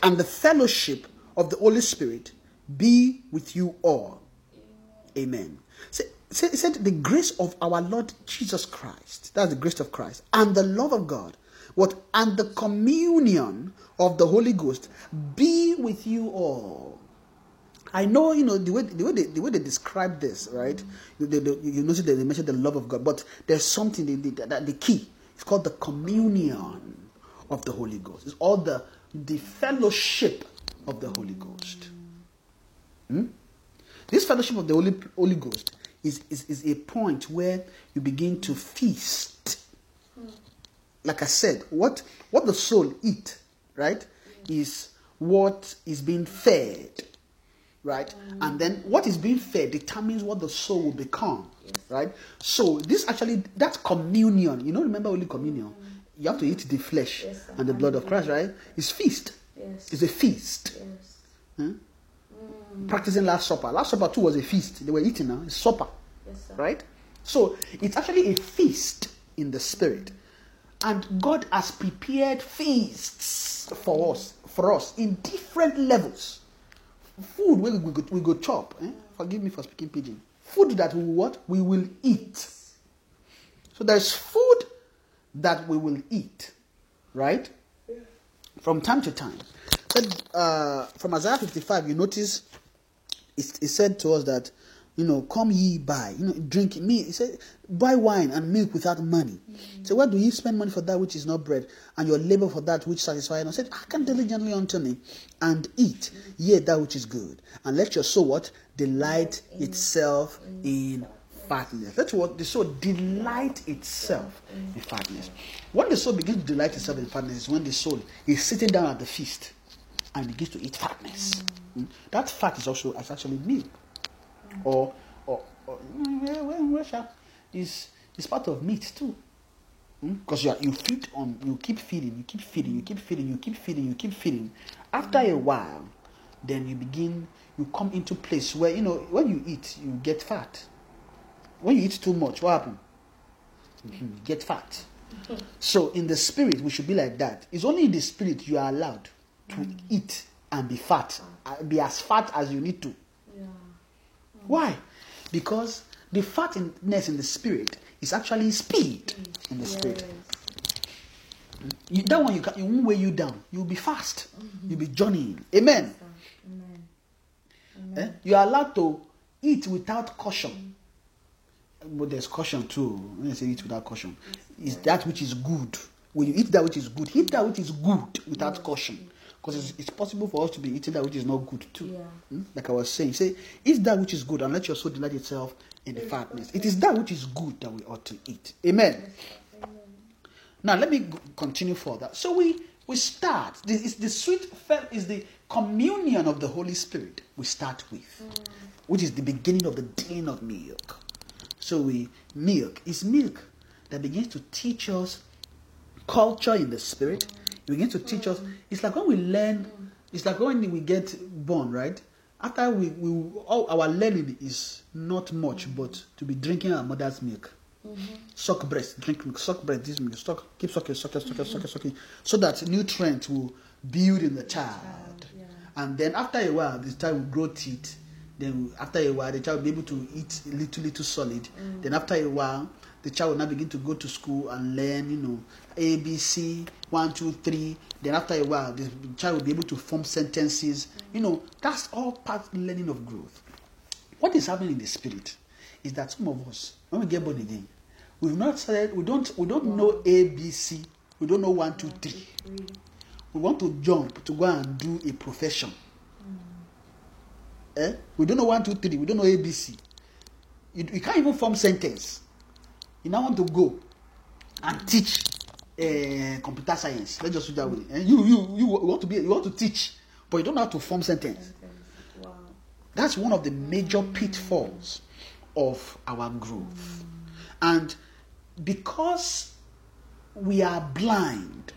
And the fellowship of the Holy Spirit be with you all. Amen. So, said the grace of our Lord Jesus Christ. That's the grace of Christ. And the love of God. What and the communion of the Holy Ghost be with you all. I know, you know, the way the way they, the way they describe this, right? You, they, they- you notice that they mention the love of God, but there's something the, the, that the key. It's called the communion of the Holy Ghost. It's all the the fellowship of the Holy Ghost. Hmm? This fellowship of the Holy, Holy Ghost is, is, is a point where you begin to feast. Like I said, what, what the soul eat, right, is what is being fed, right? And then what is being fed determines what the soul will become, right? So this actually, that's communion. You know, remember Holy Communion? You have to eat the flesh Yes, and the blood of Christ, right? It's feast. Yes. It's a feast. Yes. Hmm? Practicing Last Supper. Last Supper too was a feast. They were eating now. It's supper, Yes, sir. right? So it's actually a feast in the spirit, and God has prepared feasts for us, for us in different levels. Food we, we, go, we go chop. Eh? Forgive me for speaking pidgin. Food that we what we will eat. So there's food that we will eat, right? From time to time. Said, uh, from Isaiah 55, you notice it, it said to us that, you know, come ye buy, you know, drink me. He said, buy wine and milk without money. So where do ye spend money for that which is not bread, and your labor for that which satisfies? And said, I said, hearken diligently unto me, and eat ye that which is good, and let your soul what delight itself in fatness. That's what the soul delight itself in fatness. When the soul begins to delight itself in fatness is when the soul is sitting down at the feast and begins to eat fatness. Mm. That fat is also is actually milk, or or, or mm, sha, is is part of meat too. Because you are, you feed on you keep feeding, you keep feeding, you keep feeding, you keep feeding, you keep feeding. After a while, then you begin you come into place where you know when you eat you get fat. When you eat too much, what happens? You get fat. So in the spirit, we should be like that. It's only in the spirit you are allowed to eat and be fat, uh, be as fat as you need to. Why? Because the fatness in the spirit is actually speed in the spirit. Yes. You, that one you can, it won't weigh you down. You'll be fast. You'll be journeying. Amen. Amen. Eh? You are allowed to eat without caution. But there's caution too. When I say eat without caution, is that which is good. When you eat that which is good, eat that which is good without caution. Because it's, it's possible for us to be eating that which is not good too. Yeah. Hmm? Like I was saying, say, eat that which is good and let your soul delight itself in the fatness. It is that which is good that we ought to eat. Amen. Now let me continue further. So we we start. This is the sweet fel- is the communion of the Holy Spirit. We start with, which is the beginning of the din of milk. So we milk is milk that begins to teach us culture in the spirit. It begins to teach us. It's like when we learn. It's like when we get born, right? After we, we all our learning is not much, but to be drinking our mother's milk mm-hmm. suck breast, drink milk, suck breast, this milk, suck, keep sucking, sucking, sucking, sucking, mm-hmm. sucking, so that nutrients will build in the child. yeah. And then after a while, the child will grow teeth. Then after a while, the child will be able to eat little, little solid. Mm. Then after a while, the child will now begin to go to school and learn, you know, A, B, C, one, two, three. Then after a while, the child will be able to form sentences. You know, that's all part of learning of growth. What is happening in the spirit is that some of us, when we get born again, we've not started, we don't, we don't know A, B, C, we don't know one, two. Three. We want to jump to go and do a profession. Eh? We don't know one, two, three. We don't know A, B, C. You, you can't even form sentence. You now want to go and teach uh, computer science. Let's just do that way. And you, you, you want to be, you want to teach, but you don't know how to form sentence. Wow. That's one of the major pitfalls of our growth. And because we are blind,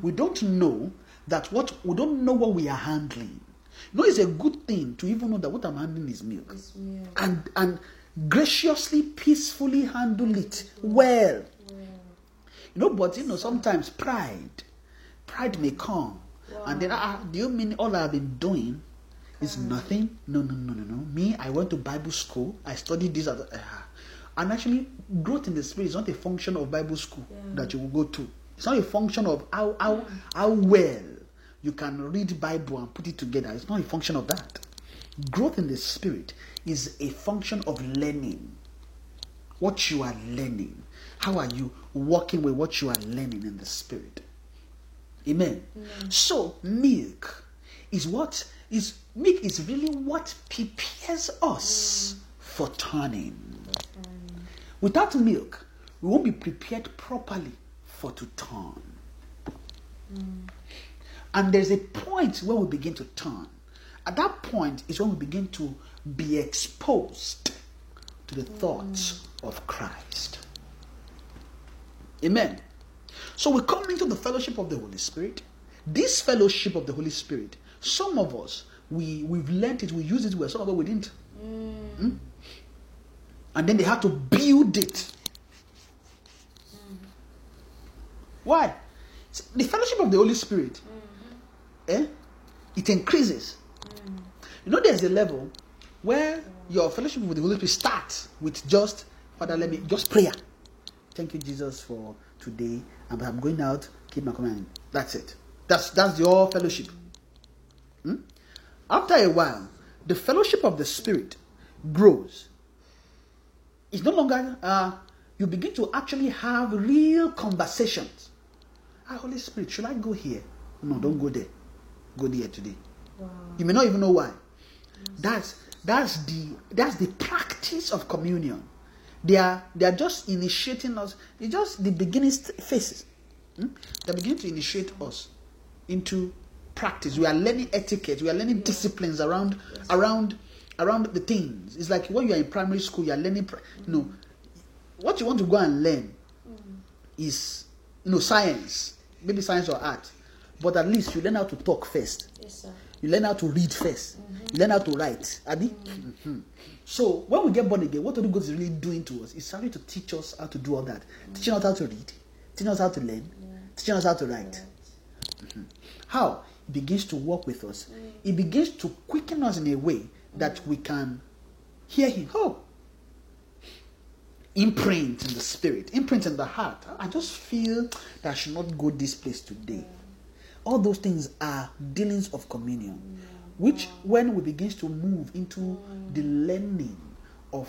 we don't know that what we don't know what we are handling. You know, it's a good thing to even know that what I'm handling is milk. Milk. And and graciously, peacefully handle it well. You know, but you know, sometimes pride, pride may come, and then ah, do you mean all I've been doing is nothing? No, no, no, no, no. Me, I went to Bible school. I studied this. At, uh, And actually, growth in the spirit is not a function of Bible school that you will go to. It's not a function of how, how, how well you can read Bible and put it together. It's not a function of that. Growth in the spirit is a function of learning. What you are learning. How are you working with what you are learning in the spirit? Amen. So milk is what is milk is really what prepares us mm. for turning. Without milk, we won't be prepared properly for to turn. Mm. And there's a point where we begin to turn. At that point is when we begin to be exposed to the thoughts of Christ. Amen. So we come into the fellowship of the Holy Spirit. This fellowship of the Holy Spirit, some of us, we, we've learned it, we use it well, some of us we didn't. Hmm? And then they had to build it. Why? The fellowship of the Holy Spirit, eh, it increases. You know, there's a level where your fellowship with the Holy Spirit starts with just, Father, let me, just prayer. Thank you, Jesus, for today. And I'm going out, keep my command. That's it. That's that's your fellowship. Hmm? After a while, the fellowship of the Spirit grows. It's no longer, uh, you begin to actually have real conversations. Ah, Holy Spirit, should I go here? No, don't go there. Go there today. You may not even know why. That's that's the that's the practice of communion. They are they are just initiating us. It's just the beginning phases. Hmm? They begin to initiate us into practice. We are learning etiquette. We are learning disciplines around around around the things. It's like when you are in primary school, you are learning. Pra- you know, what you want to go and learn is you know science, maybe science or art, but at least you learn how to talk first. Yes, sir. You learn how to read 1st You learn how to write. Abi? Mhm. So when we get born again, what Holy Ghost is really doing to us is trying to teach us how to do all that. Teaching us how to read, teaching us how to learn, teaching us how to write. Mhm. How? It begins to work with us. It begins to quicken us in a way that we can hear Him. Oh, imprint in the spirit, imprint in the heart. I just feel that I should not go this place today. All those things are dealings of communion, which when we begin to move into the learning of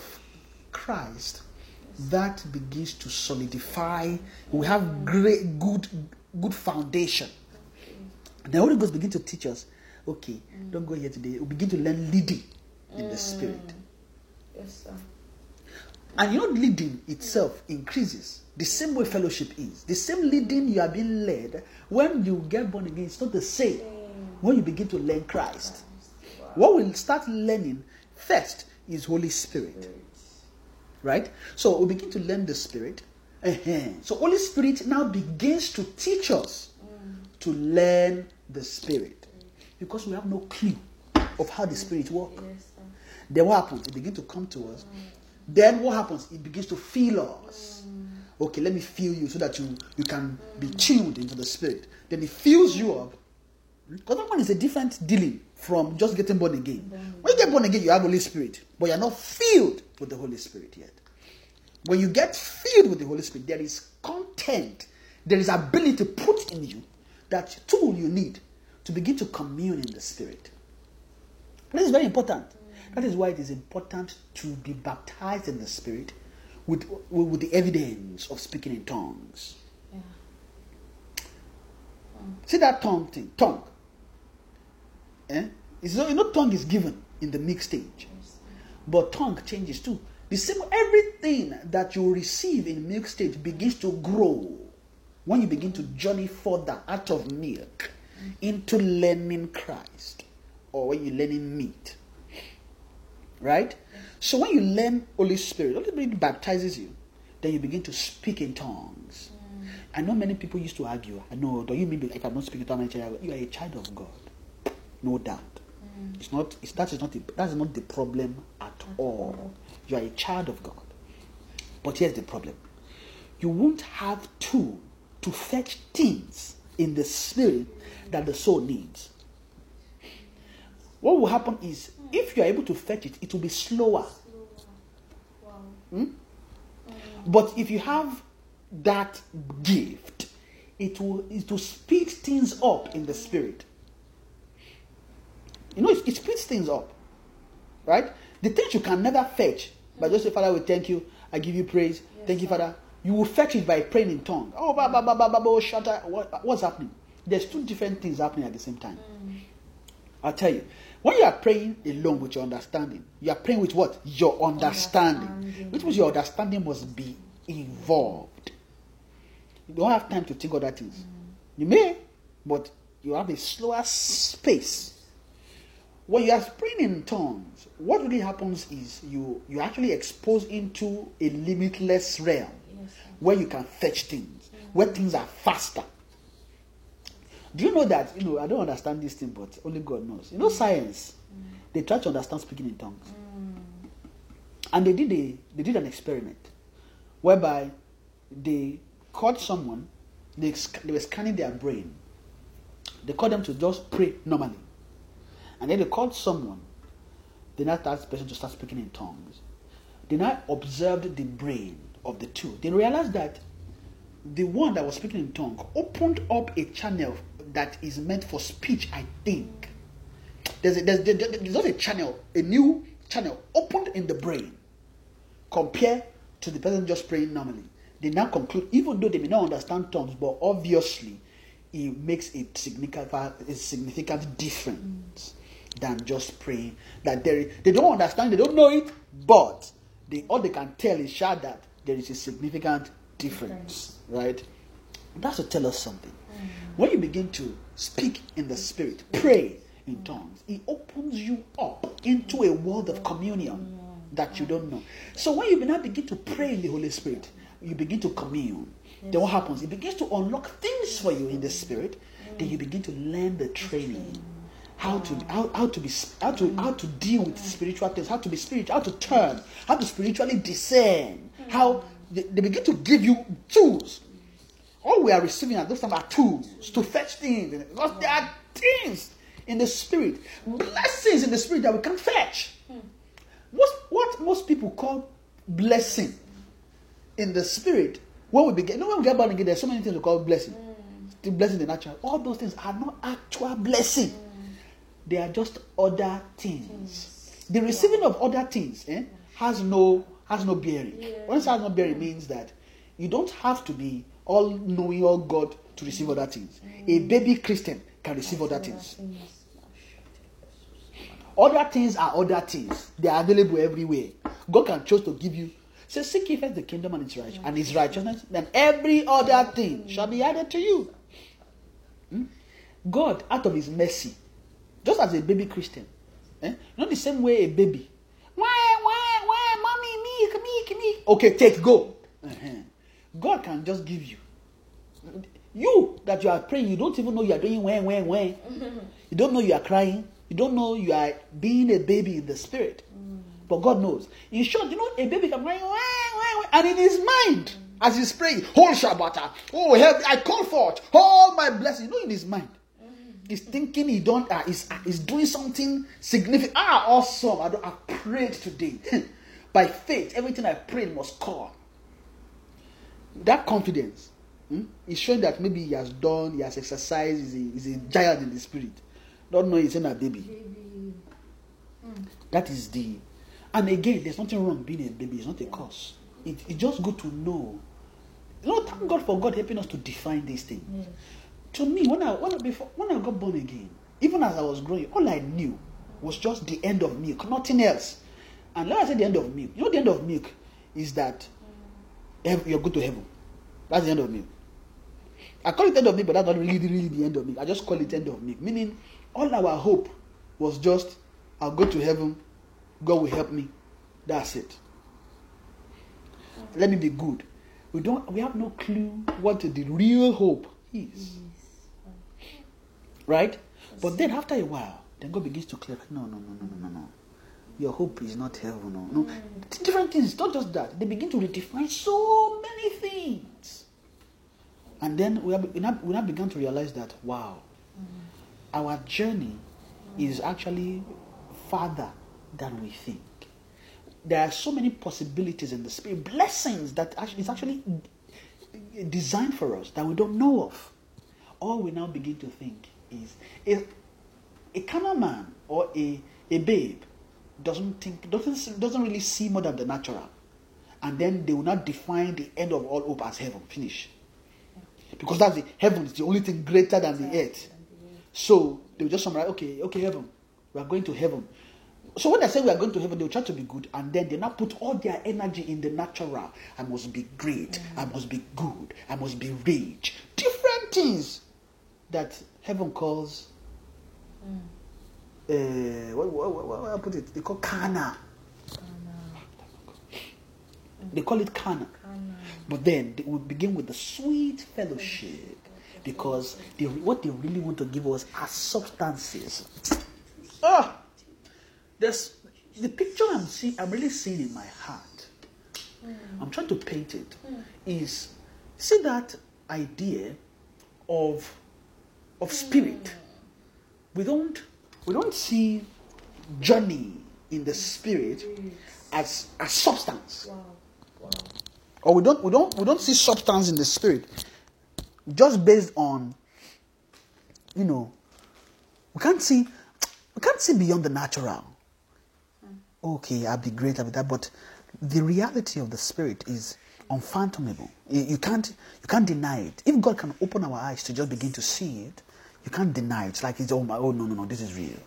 Christ, that begins to solidify. We have great, good, good foundation. The Holy Ghost begin to teach us. Okay, don't go here today. We begin to learn leading in the mm. spirit. Yes, sir. And you know, leading itself increases. The same way fellowship is. The same leading you are being led when you get born again, it's not the same when you begin to learn Christ. What we'll start learning first is Holy Spirit. Right? So we begin to learn the Spirit. Uh-huh. So Holy Spirit now begins to teach us to learn the Spirit. Because we have no clue of how the Spirit works. Then what happens? It begins to come to us. Then what happens? It begins to feel us. Okay, let me feel you so that you, you can be tuned into the spirit. Then it fills you up. Because that one is a different dealing from just getting born again. When you get born again, you have Holy Spirit, but you're not filled with the Holy Spirit yet. When you get filled with the Holy Spirit, there is content, there is ability put in you that tool you need to begin to commune in the Spirit. This is very important. That is why it is important to be baptized in the Spirit with, with, the evidence of speaking in tongues. Yeah. See that tongue thing? Tongue. Eh? It's not, you know, tongue is given in the mixed stage. But tongue changes too. The same everything that you receive in milk stage begins to grow when you begin to journey further out of milk into learning Christ or when you're learning meat. Right? So when you learn Holy Spirit, Holy Spirit baptizes you, then you begin to speak in tongues. I know many people used to argue. I know, do you mean if I'm not speaking in tongues, you are a child of God? No doubt. Mm. It's not. It's, that is not. The, that is not the problem at all. You are a child of God. But here's the problem: you won't have tool to fetch things in the spirit that the soul needs. What will happen is, if you are able to fetch it, it will be slower. Wow. Hmm? But if you have that gift, it will, it will speed things up in the spirit. You know, it, it speeds things up. Right? The things you can never fetch but just say, Father, we thank you. I give you praise. thank you, Father. You will fetch it by praying in tongue. Oh, ba, ba, ba, ba, ba, ba, shut up. What, what's happening? There's two different things happening at the same time. I'll tell you. When you are praying alone with your understanding, you are praying with what? Your understanding. Understanding. Which means your understanding must be involved. You don't have time to think other things. Mm. You may, but you have a slower space. When you are praying in tongues, what really happens is you you actually expose into a limitless realm Yes, where you can fetch things, where things are faster. Do you know that? You know, I don't understand this thing, but only God knows. You know, mm. science, mm. they try to understand speaking in tongues. Mm. And they did a they did an experiment whereby they caught someone, they, they were scanning their brain. They called them to just pray normally. And then they called someone, they now asked the person to start speaking in tongues. They now observed the brain of the two. They realized that the one that was speaking in tongue opened up a channel that is meant for speech, I think. There's, a, there's, there- there- there's just a channel, a new channel opened in the brain compared to the person just praying normally. They now conclude, even though they may not understand tongues, but obviously it makes a significant, a significant difference than just praying. That they, they don't understand, they don't know it, but they, all they can tell is that there is a significant difference, right? That's to tell us something. When you begin to speak in the spirit, pray in tongues, it opens you up into a world of communion that you don't know. So when you now begin to pray in the Holy Spirit, you begin to commune. Then what happens? It begins to unlock things for you in the spirit. Then you begin to learn the training. How to how, how to be how to how to deal with spiritual things, how to be spiritual, how to turn, how to spiritually discern, how they, they begin to give you tools all we are receiving at this time are tools to fetch things. Because there are things in the spirit, blessings in the spirit that we can fetch. Hmm. What, what most people call blessing in the spirit, when we begin, you know, when we get born again, there's so many things we call blessing. Hmm. The blessing in the natural. All those things are not actual blessing. Hmm. They are just other things. The receiving of other things eh, has no has no bearing. Once it has no bearing means that you don't have to be all knowing all God to receive other things. A baby Christian can receive other things. Other things are other things. They are available everywhere. God can choose to give you. Say, seek ye first the kingdom and its right and its righteousness, then every other thing shall be added to you. Hmm? God, out of His mercy, just as a baby Christian, eh? not the same way a baby. Wah, wah, wah, mommy, milk, milk, milk. Okay, take, go. Uh-huh. God can just give you. You that you are praying, you don't even know you are doing when, when, when. You don't know you are crying. You don't know you are being a baby in the spirit. But God knows. In short, you know, a baby can cry, and in his mind, as he's praying, whole Shabbat, oh, help, I call forth all my blessings. You know, in his mind, he's thinking he don't, uh, he's, uh, he's doing something significant. Ah, awesome. I, don't, I prayed today. By faith, everything I prayed must come that confidence hmm, is showing that maybe he has done, he has exercised, he's a, he's a giant in the spirit. Don't know he's in a baby. That is the. And again, there's nothing wrong being a baby. It's not a curse. It, it's just good to know. You know, thank God for God helping us to define these things. To me, when I when I, before when I got born again, even as I was growing, all I knew was just the end of milk, nothing else. And let I say the end of milk. You know, the end of milk is that you're good to heaven. That's the end of me. I call it end of milk, but that's not really, really the end of me. I just call it end of me. Meaning, all our hope was just, I'll go to heaven, God will help me. That's it. Let me be good. We don't. We have no clue what the real hope is. Right? But then after a while, then God begins to clear. No, no, no, no, no, no, no. Your hope is not heaven. No, no. Hmm. Different things. Not just that. They begin to redefine so many things. And then we have we now, we now began to realize that wow, hmm. our journey is actually farther than we think. there are so many possibilities in the spirit, blessings that actually is actually designed for us that we don't know of. All we now begin to think is a, a carnal man or a, a babe doesn't think doesn't doesn't really see more than the natural, and then they will not define the end of all hope as heaven. Finish. Because that's the heaven is the only thing greater than the earth. So they will just summarize, okay, okay, heaven. We are going to heaven. So when they say we are going to heaven, they will try to be good, and then they now put all their energy in the natural. I must be great. I must be good. I must be rich. Different things that heaven calls. Uh, what, what, what, what I put it? They call kana. They call it kana. But then they will begin with the sweet fellowship because they, what they really want to give us are substances. Ah, there's the picture I'm seeing. I'm really seeing in my heart. I'm trying to paint it. Is see that idea of of spirit. We don't we don't see journey in the spirit as as substance. Wow. Wow. or we don't we don't we don't see substance in the spirit just based on you know we can't see we can't see beyond the natural. Hmm. Okay i'll be great i'll be that but the reality of the spirit is unfathomable you, you can't you can't deny it. If god can open our eyes to just begin to see it you can't deny it. It's like it's oh my oh no no no this is real.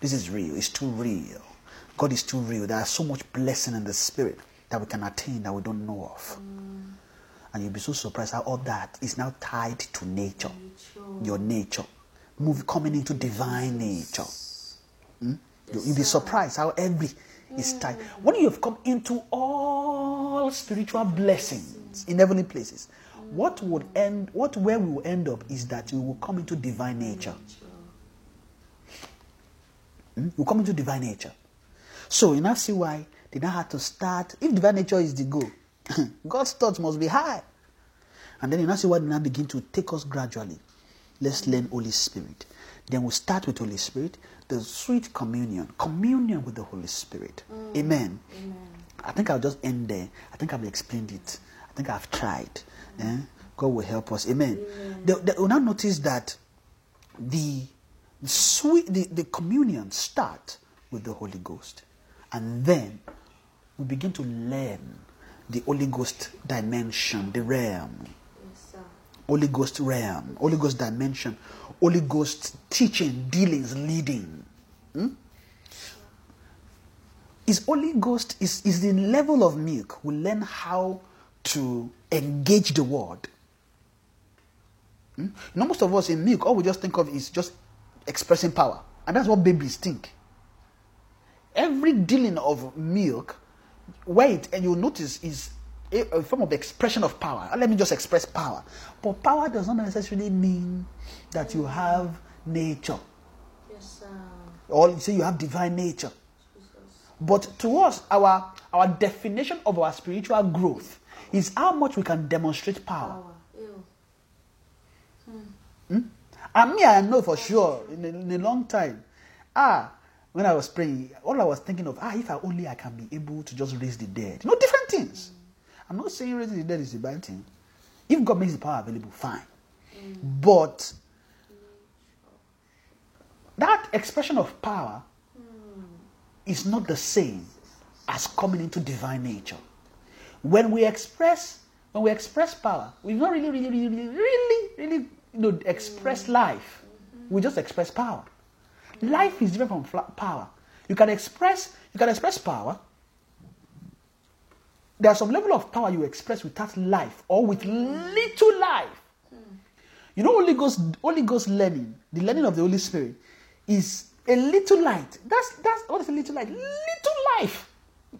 This is real. It's too real. God is too real. There is so much blessing in the spirit that we can attain that we don't know of. And you'll be so surprised how all that is now tied to nature. Your nature. Move coming into divine nature. Hmm? You- You'll be surprised how every is tied. When you have come into all spiritual blessings in heavenly places, what would end? What where we will end up is that we will come into divine nature. Hmm? You come into divine nature. So you now see why they now had to start. If divine nature is the goal, God's thoughts must be high. And then you now see why they now begin to take us gradually. Let's learn Holy Spirit. Then we'll start with Holy Spirit, the sweet communion, communion with the Holy Spirit. Amen. I think I'll just end there. I think I've explained it. I think I've tried. Eh? God will help us. Amen. They, they will now notice that the sweet the, the communion start with the Holy Ghost. And then we begin to learn the Holy Ghost dimension, the realm. Yes, sir. Holy Ghost realm, Holy Ghost dimension, Holy Ghost teaching, dealings, leading. Hmm? Is Holy Ghost is, is the level of milk. We learn how to engage the word. Hmm? You know, most of us in milk, all we just think of is just expressing power. And that's what babies think. Every dealing of milk, wait, and you'll notice is a, form of expression of power. Let me just express power. But power does not necessarily mean that you have nature. Yes, sir. Or you say you have divine nature. Jesus. But to us, our our definition of our spiritual growth is how much we can demonstrate power. Power. Ew. And me, I know for sure in a, in a long time. Ah, when I was praying, all I was thinking of, ah, if I only I can be able to just raise the dead. You know, different things. I'm not saying raising the dead is a bad thing. If God makes the power available, fine. But that expression of power is not the same as coming into divine nature. When we express, when we express power, we've not really, really, really, really, really, really, you know, express life. We just express power. Life is different from power. You can express, you can express power. There's some level of power you express without life or with little life. You know, Holy Ghost, Holy Ghost learning, the learning of the Holy Spirit, is a little light. That's that's what is a little light? Little life.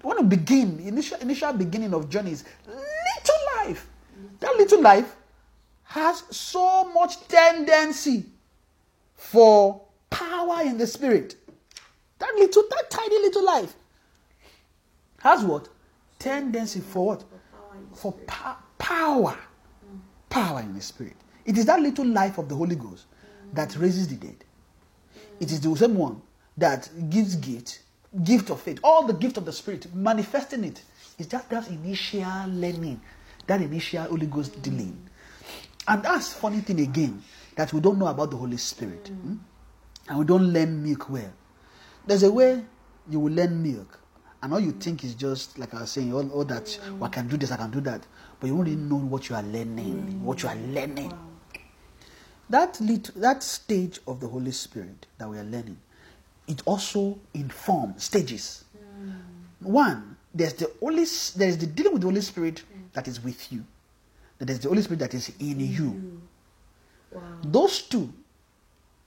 When you begin, initial initial beginning of journeys, little life. That little life has so much tendency for power in the spirit. That little, that tiny little life has what? Tendency for what? For pa- power. Power in the spirit. It is that little life of the Holy Ghost that raises the dead. It is the same one that gives gift, gift of faith, all the gift of the Spirit, manifesting it is just that initial learning, that initial Holy Ghost dealing. And that's funny thing again that we don't know about the Holy Spirit, hmm? and we don't learn milk well. There's a way you will learn milk, and all you think is just like I was saying, all, all that "Oh, I can do this, I can do that, but you won't really know what you are learning, what you are learning. That lit- that stage of the Holy Spirit that we are learning, it also informs stages. One, there's the Holy, there is the dealing with the Holy Spirit that is with you. Then there's the Holy Spirit that is in you. Wow. Those two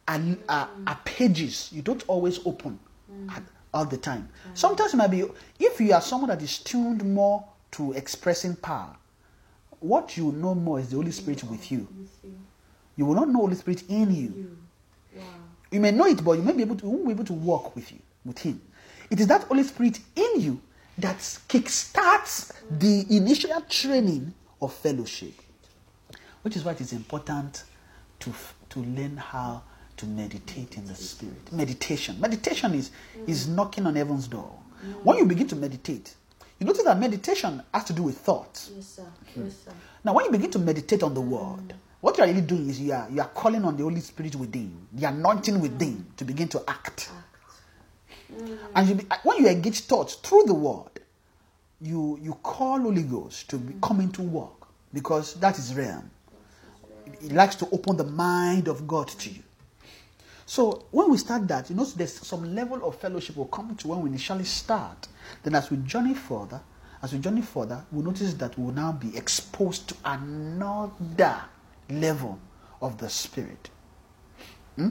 are, are, are pages you don't always open mm. at, all the time. Sometimes it might be, if you are someone that is tuned more to expressing power, what you know more is the Holy Spirit with you. With you. You will not know Holy Spirit in you. You. May know it, but you may be able to, you won't be able to walk with you, with Him. It is that Holy Spirit in you that kickstarts the initial training of fellowship, which is why it is important to to learn how to meditate in the Spirit. Meditation, meditation is is knocking on heaven's door. When you begin to meditate, you notice that meditation has to do with thoughts. Yes, sir. Hmm. Yes, sir. Now, when you begin to meditate on the word, what you are really doing is you are you are calling on the Holy Spirit within, the anointing within, to begin to act. Act. And you be, uh, when you engage thoughts through the word, you you call Holy Ghost to be, come into work because that is realm. He likes to open the mind of God to you. So when we start that, you know, there's some level of fellowship will come to when we initially start. Then as we journey further, as we journey further, we notice that we will now be exposed to another level of the Spirit. Hmm?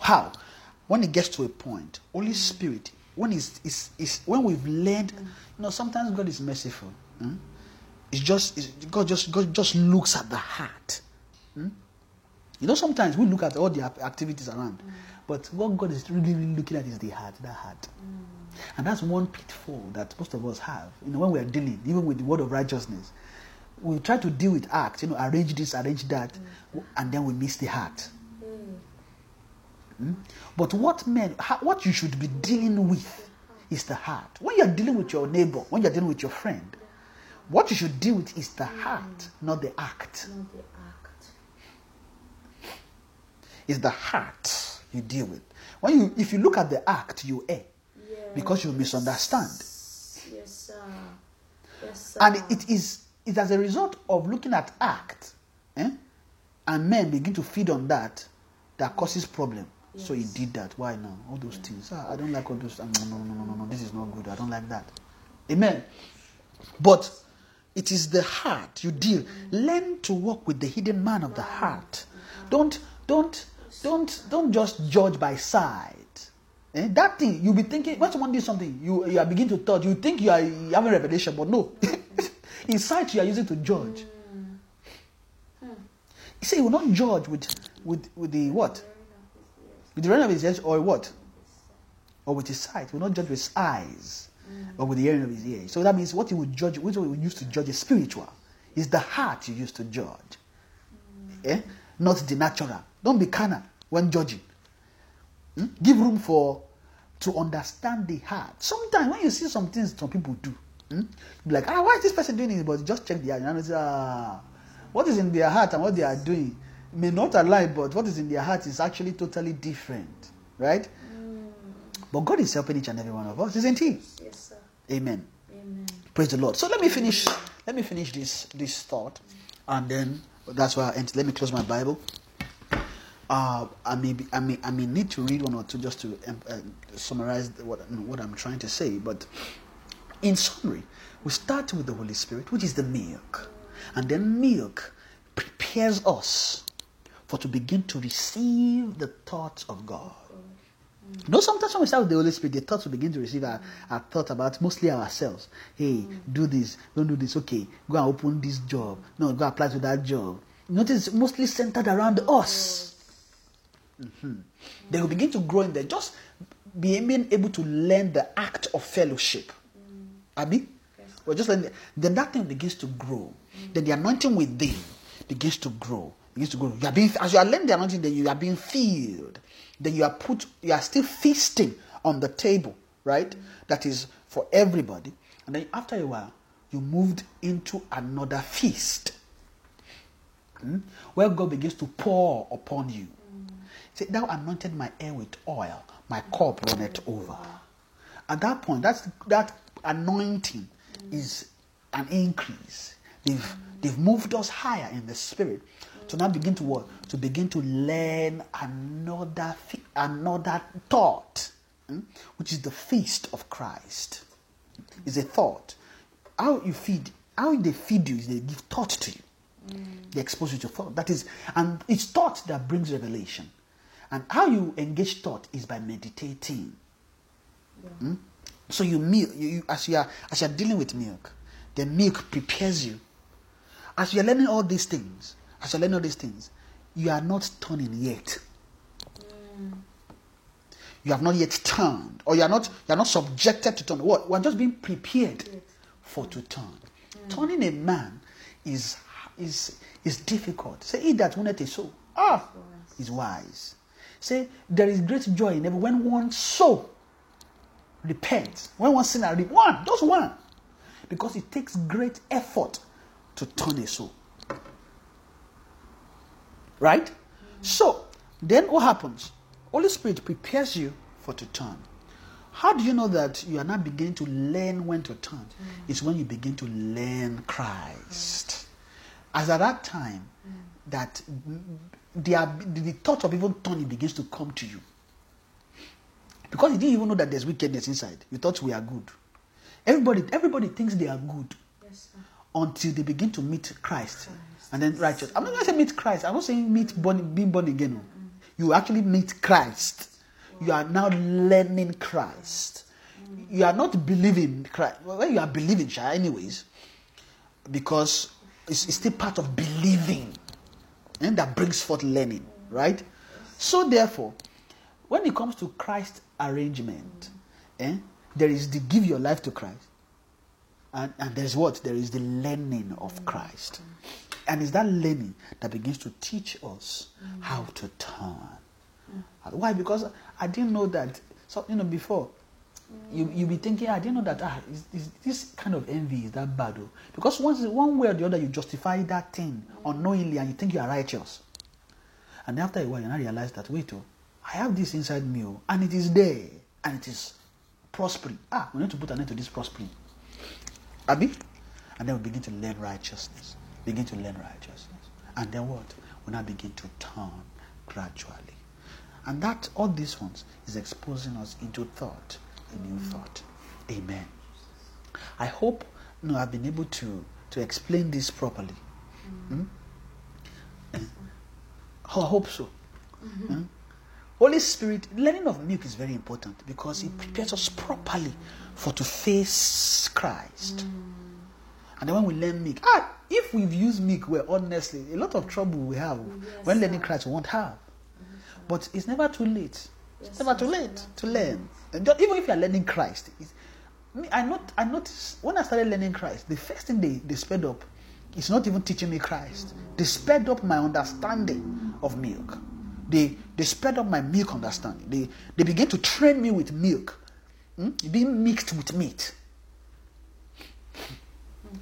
How? When it gets to a point, Holy Spirit, when is is is when we've learned, you know, sometimes God is merciful. hmm? It's just it's, God just God just looks at the heart. hmm? You know, sometimes we look at all the activities around, but what God is really, really looking at is the heart, that heart. And that's one pitfall that most of us have. You know, when we are dealing, even with the word of righteousness, we try to deal with act, you know, arrange this, arrange that, and then we miss the heart. Hmm? But what men, what you should be dealing with is the heart. When you are dealing with your neighbor, when you are dealing with your friend, what you should deal with is the heart, not the act. Not the act. It's the heart you deal with. When you, if you look at the act, you err because you misunderstand. Yes, sir. Yes, sir. And it is it as a result of looking at act, eh, and men begin to feed on that, that causes problem. So he did that. Why now? All those things. Ah, I don't like all those. ah, No, no, no, no, no, no. This is not good. I don't like that. Amen. But it is the heart you deal. Learn to walk with the hidden man of the heart. Don't, don't, don't, don't just judge by sight. Eh? That thing you'll be thinking when someone does something, you you are begin to thought. You think you are you having revelation, but no. In sight you are using to judge. You say you will not judge with with with the what? With the rain of his ears or what? Or with his sight. He will not judge with his eyes or with the hearing of his ears. So that means what you would judge, what you would use to judge is spiritual. It's the heart you use to judge. Eh? Not the natural. Don't be carnal when judging. Hmm? Give room for to understand the heart. Sometimes when you see some things some people do, hmm? be like, ah, why is this person doing it? But just check the heart. And you say, ah, what is in their heart and what they are doing may not align, but what is in their heart is actually totally different. Right? But God is helping each and every one of us, isn't He? Yes, sir. Amen. Amen. Praise the Lord. So let me finish. Let me finish this this thought, and then that's why I end. Let me close my Bible. Uh, I may be, I may I may need to read one or two just to um, uh, summarize what what I'm trying to say. But in summary, we start with the Holy Spirit, which is the milk, and then milk prepares us for to begin to receive the thoughts of God. You know, sometimes when we start with the Holy Spirit, the thoughts we begin to receive our, our thought about mostly ourselves. Hey, do this, don't do this. Okay, go and open this job. No, go apply to that job. Notice mostly centered around us. Mhm. They will begin to grow in there. Just being able to learn the act of fellowship. Abi? Well, just learn, then that thing begins to grow. Mm. Then the anointing within begins to grow. Begins to grow. You are being as you are learning the anointing, then you are being filled. Then you are put, you are still feasting on the table right? Mm. That is for everybody. And then after a while, you moved into another feast hmm, where God begins to pour upon you. Mm. Say, Thou anointed my hair with oil, my cup runneth over. At that point, that's that anointing is an increase. They've they've moved us higher in the spirit to now begin to what? To begin to learn another another thought, hmm, which is the feast of Christ. Is a thought. How you feed, how they feed you is they give thought to you. They expose you to thought. That is, and it's thought that brings revelation. And how you engage thought is by meditating. Hmm? So you milk you, you, as you are as you are dealing with milk, the milk prepares you. As you are learning all these things, as you are learning all these things, you are not turning yet. You have not yet turned, or you are not you are not subjected to turn. What? We are just being prepared for to turn. Turning a man is is is difficult. Say he that winneth a soul, ah, is wise. Say there is great joy in every when one soul repents, when one sinner one, just one, because it takes great effort to turn a soul. Right? So, then what happens? Holy Spirit prepares you for to turn. How do you know that you are not beginning to learn when to turn? Mm. It's when you begin to learn Christ. As at that time, mm. that the, ab- the thought of even turning begins to come to you. Because you didn't even know that there's wickedness inside. You thought we are good. Everybody, everybody thinks they are good Yes, until they begin to meet Christ, and then righteous. I'm not going to say meet Christ. I'm not saying meet born, being born again. no. You actually meet Christ. You are now learning Christ. You are not believing Christ. Well, you are believing, Sha, anyways, because it's, it's still part of believing, and that brings forth learning, right? So therefore, when it comes to Christ arrangement, eh, there is the give your life to Christ. And, and there's what? There is the learning of mm. Christ. And it's that learning that begins to teach us mm. how to turn. Mm. Why? Because I didn't know that. So, you know, before, you, you be thinking, ah, I didn't know that, ah, is, is this kind of envy is that bad? oh?" Because once, one way or the other, you justify that thing unknowingly and you think you are righteous. And after a while, you now realize that, wait, oh, I have this inside me, oh, and it is there, and it is prospering. Ah, we need to put an end to this prospering. Abi? And then we begin to learn righteousness. Begin to learn righteousness. And then what? We now begin to turn gradually. And that, all these ones, is exposing us into thought, a new thought. Amen. I hope you know, I've been able to, to explain this properly. Eh? Oh, I hope so. Hmm? Holy Spirit, learning of milk is very important because it prepares us properly for to face Christ. And then when we learn milk, ah, if we've used milk well, honestly, a lot of trouble we have when learning Christ we won't have. But it's never too late. It's never too late to learn. And just- even if you are learning Christ, it's, I not I noticed when I started learning Christ, the first thing they, they sped up is not even teaching me Christ. They sped up my understanding of milk. They they sped up my milk understanding. They they began to train me with milk, hmm, being mixed with meat.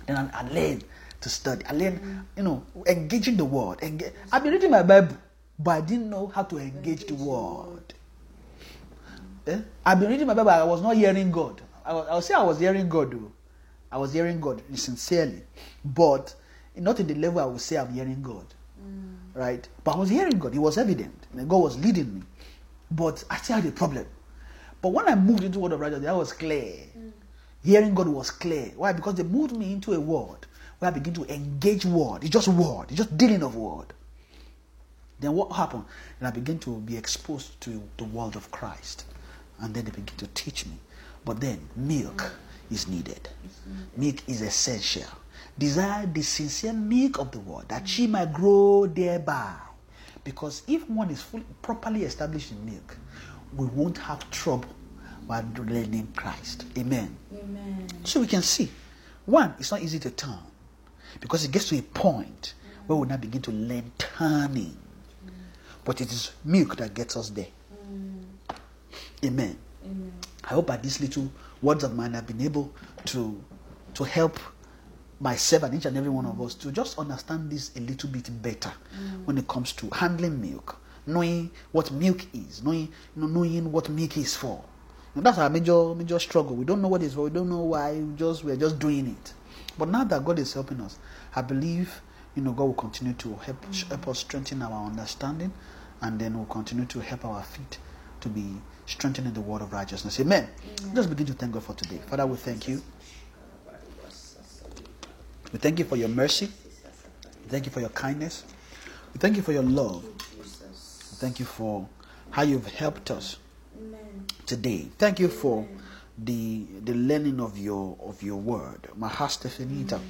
Then I, I learn to study. I learn, you know, engaging the word. I've been reading my Bible, but I didn't know how to engage the word. Eh? I've been reading my Bible. I was not hearing God. I was, I say I was hearing God, though. I was hearing God sincerely, but not in the level I would say I'm hearing God. Right? But I was hearing God. It was evident. And God was leading me. But I still had a problem. But when I moved into Word of Righteousness, that was clear. Mm. Hearing God was clear. Why? Because they moved me into a word where I begin to engage word. It's just word. It's just dealing of word. Then what happened? And I began to be exposed to the world of Christ. And then they begin to teach me. But then milk is needed. Milk is essential. Desire the sincere milk of the word that she might grow thereby. Because if one is fully, properly established in milk, we won't have trouble while learning Christ. Amen. Amen. So we can see, one, it's not easy to turn because it gets to a point where we now begin to learn turning. But it is milk that gets us there. Mm. Amen. Amen. I hope by this little words of mine I've been able to to help myself and each and every one of us to just understand this a little bit better mm. when it comes to handling milk, knowing what milk is, knowing you know, knowing what milk is for. And that's our major major struggle. We don't know what it's for. We don't know why. We just we're just doing it. But now that God is helping us, I believe you know God will continue to help mm. help us strengthen our understanding, and then will continue to help our feet to be strengthened in the word of righteousness. Amen. Just begin to thank God for today. Father, we thank you. We thank you for your mercy. We thank you for your kindness. We thank you for your love. We thank you for how you've helped us today. Thank you for the the learning of your of your word. Mahastefanita.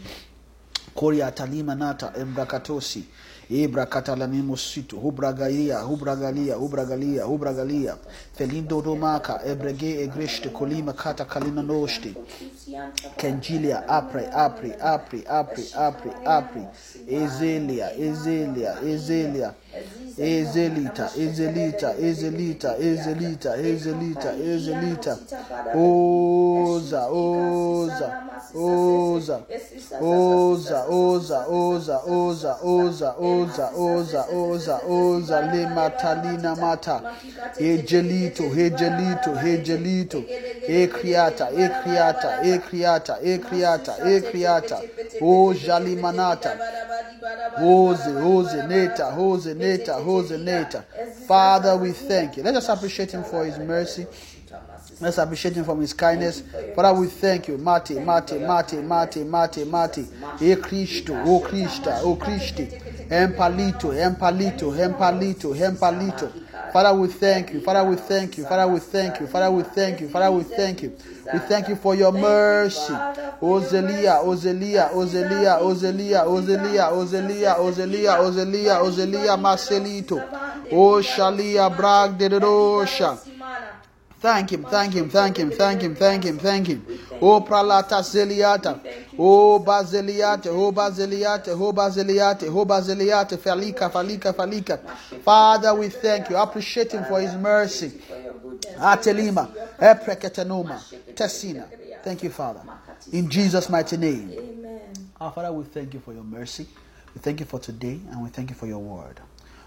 Koria talima nata embrakatosi. Ebra katalanimositu. Hubragalia, hubragalia, hubragalia, hubragalia. Felindo domaka, ebrege egreshte kolima kata kalina noshte. Kenjilia, apre, apre, apre, apre, apre, apre. Ezelia, Ezelia, Ezelia. ezelita ezelita ezelita ezelita ezelita ezelita oza oza oza oza oza oza oza oza oza oza oza oza le matalina mata ejelito ejelito ejelito ekriata ekriata ekriata ekriata ekriata o oze oze neta oze hose, who's hose, neta. Father, we thank you. Let us appreciate him for his mercy. Let's appreciate him from his kindness. Father, we thank you. Mate, mate, mate, mate, mate, mate. E Cristo, o Crista, o Cristi. Empalito, empalito, empalito, empalito. Father, we thank you. Father, we thank you. Father, we thank you. Father, we thank you. Father, we thank you. We thank you for your mercy. Ozelia, Ozelia, Ozelia, Ozelia, Ozelia, Ozelia, Ozelia, Ozelia, Ozelia, Marcelito. O oh, Shalia, Brag de Rosha. Thank him, thank him, thank him, thank him, thank him, thank him. O pralata zeliata. O bazeliate, o bazeliate, o bazeliate, o bazeliate, falika, falika, falika. Father, we thank you. Appreciate him for his mercy. Atelima, epreketanoma, tessina. Thank you, Father. In Jesus' mighty name. Amen. Our Father, we thank you for your mercy. We thank you for today and we thank you for your word.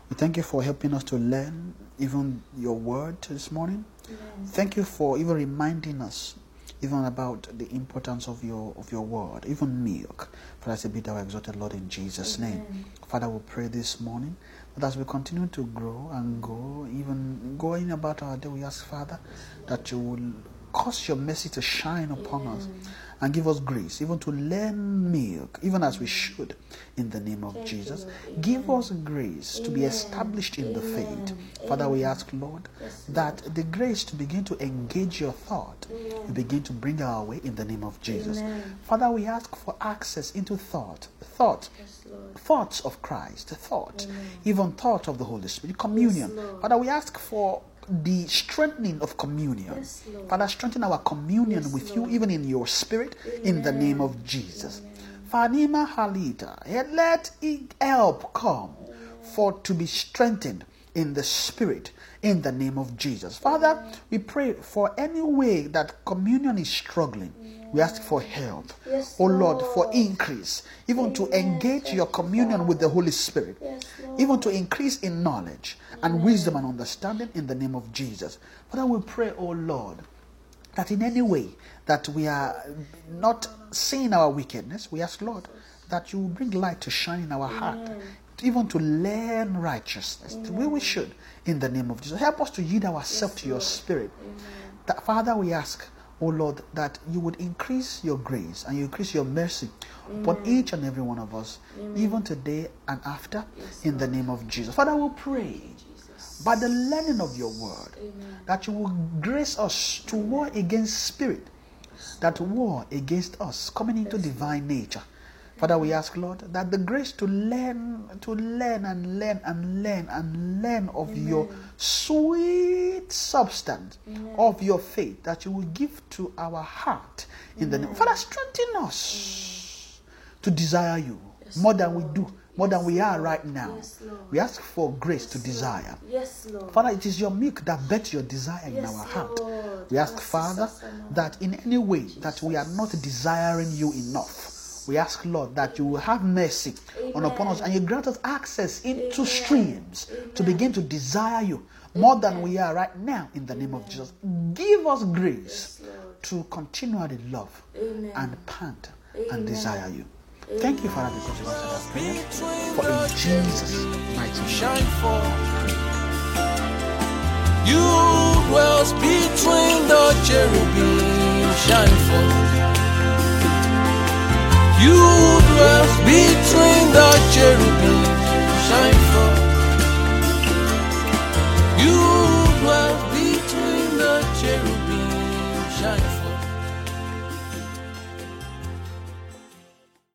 We thank you for helping us to learn even your word this morning. Thank you for even reminding us even about the importance of your of your word, even milk. Father, I be thou exalted, Lord, in Jesus' name. Father, we pray this morning that as we continue to grow and go, even going about our day, we ask, Father, that you will cause your mercy to shine upon us and give us grace, even to learn milk, even as we should, in the name of Jesus. Give us grace to be established in the faith. Father, we ask, Lord, that the grace to begin to engage your thought, you begin to bring our way in the name of Jesus. Father, we ask for access into thought, thought, thoughts of Christ, thought, even thought of the Holy Spirit, communion. Father, we ask for the strengthening of communion. Yes, Father, strengthen our communion Yes, with you, even in your spirit, in the name of Jesus. Fanima Halita, and let help come for to be strengthened in the spirit in the name of Jesus. Father, we pray for any way that communion is struggling. We ask for help. Yes, oh Lord, for increase, even to engage your communion with the Holy Spirit, Yes, Lord. even to increase in knowledge and wisdom and understanding in the name of Jesus. Father, we pray, oh Lord, that in any way that we are not seeing our wickedness, we ask, Lord, that you bring light to shine in our heart, even to learn righteousness, the way we should, in the name of Jesus. Help us to yield ourselves to your spirit. That, Father, we ask, oh Lord, that you would increase your grace and you increase your mercy upon each and every one of us, even today and after, in the name of Jesus. Father, we pray by the learning of your word that you will grace us to war against spirit that war against us coming into divine nature father we ask lord that the grace to learn to learn and learn and learn and learn of your sweet substance of your faith that you will give to our heart in the name father strengthen us to desire you more than we do, more than we are right now. Yes, Lord. We ask for grace to desire. Lord. Yes, Lord. Father, it is your milk that bets your desire in Yes, our heart. Lord. We ask, Yes, Father, yes, yes, that in any way that we are not desiring you enough, we ask, Lord, that you will have mercy on upon us and you grant us access into Amen. streams to begin to desire you more than we are right now in the name of Jesus. Give us grace Yes, to continually love Amen. and pant and desire you. Thank you, Father, because you answered our prayer. For in Jesus' cherubim mighty name. shine forth. You dwells between the cherubim shine forth. You dwells between the cherubim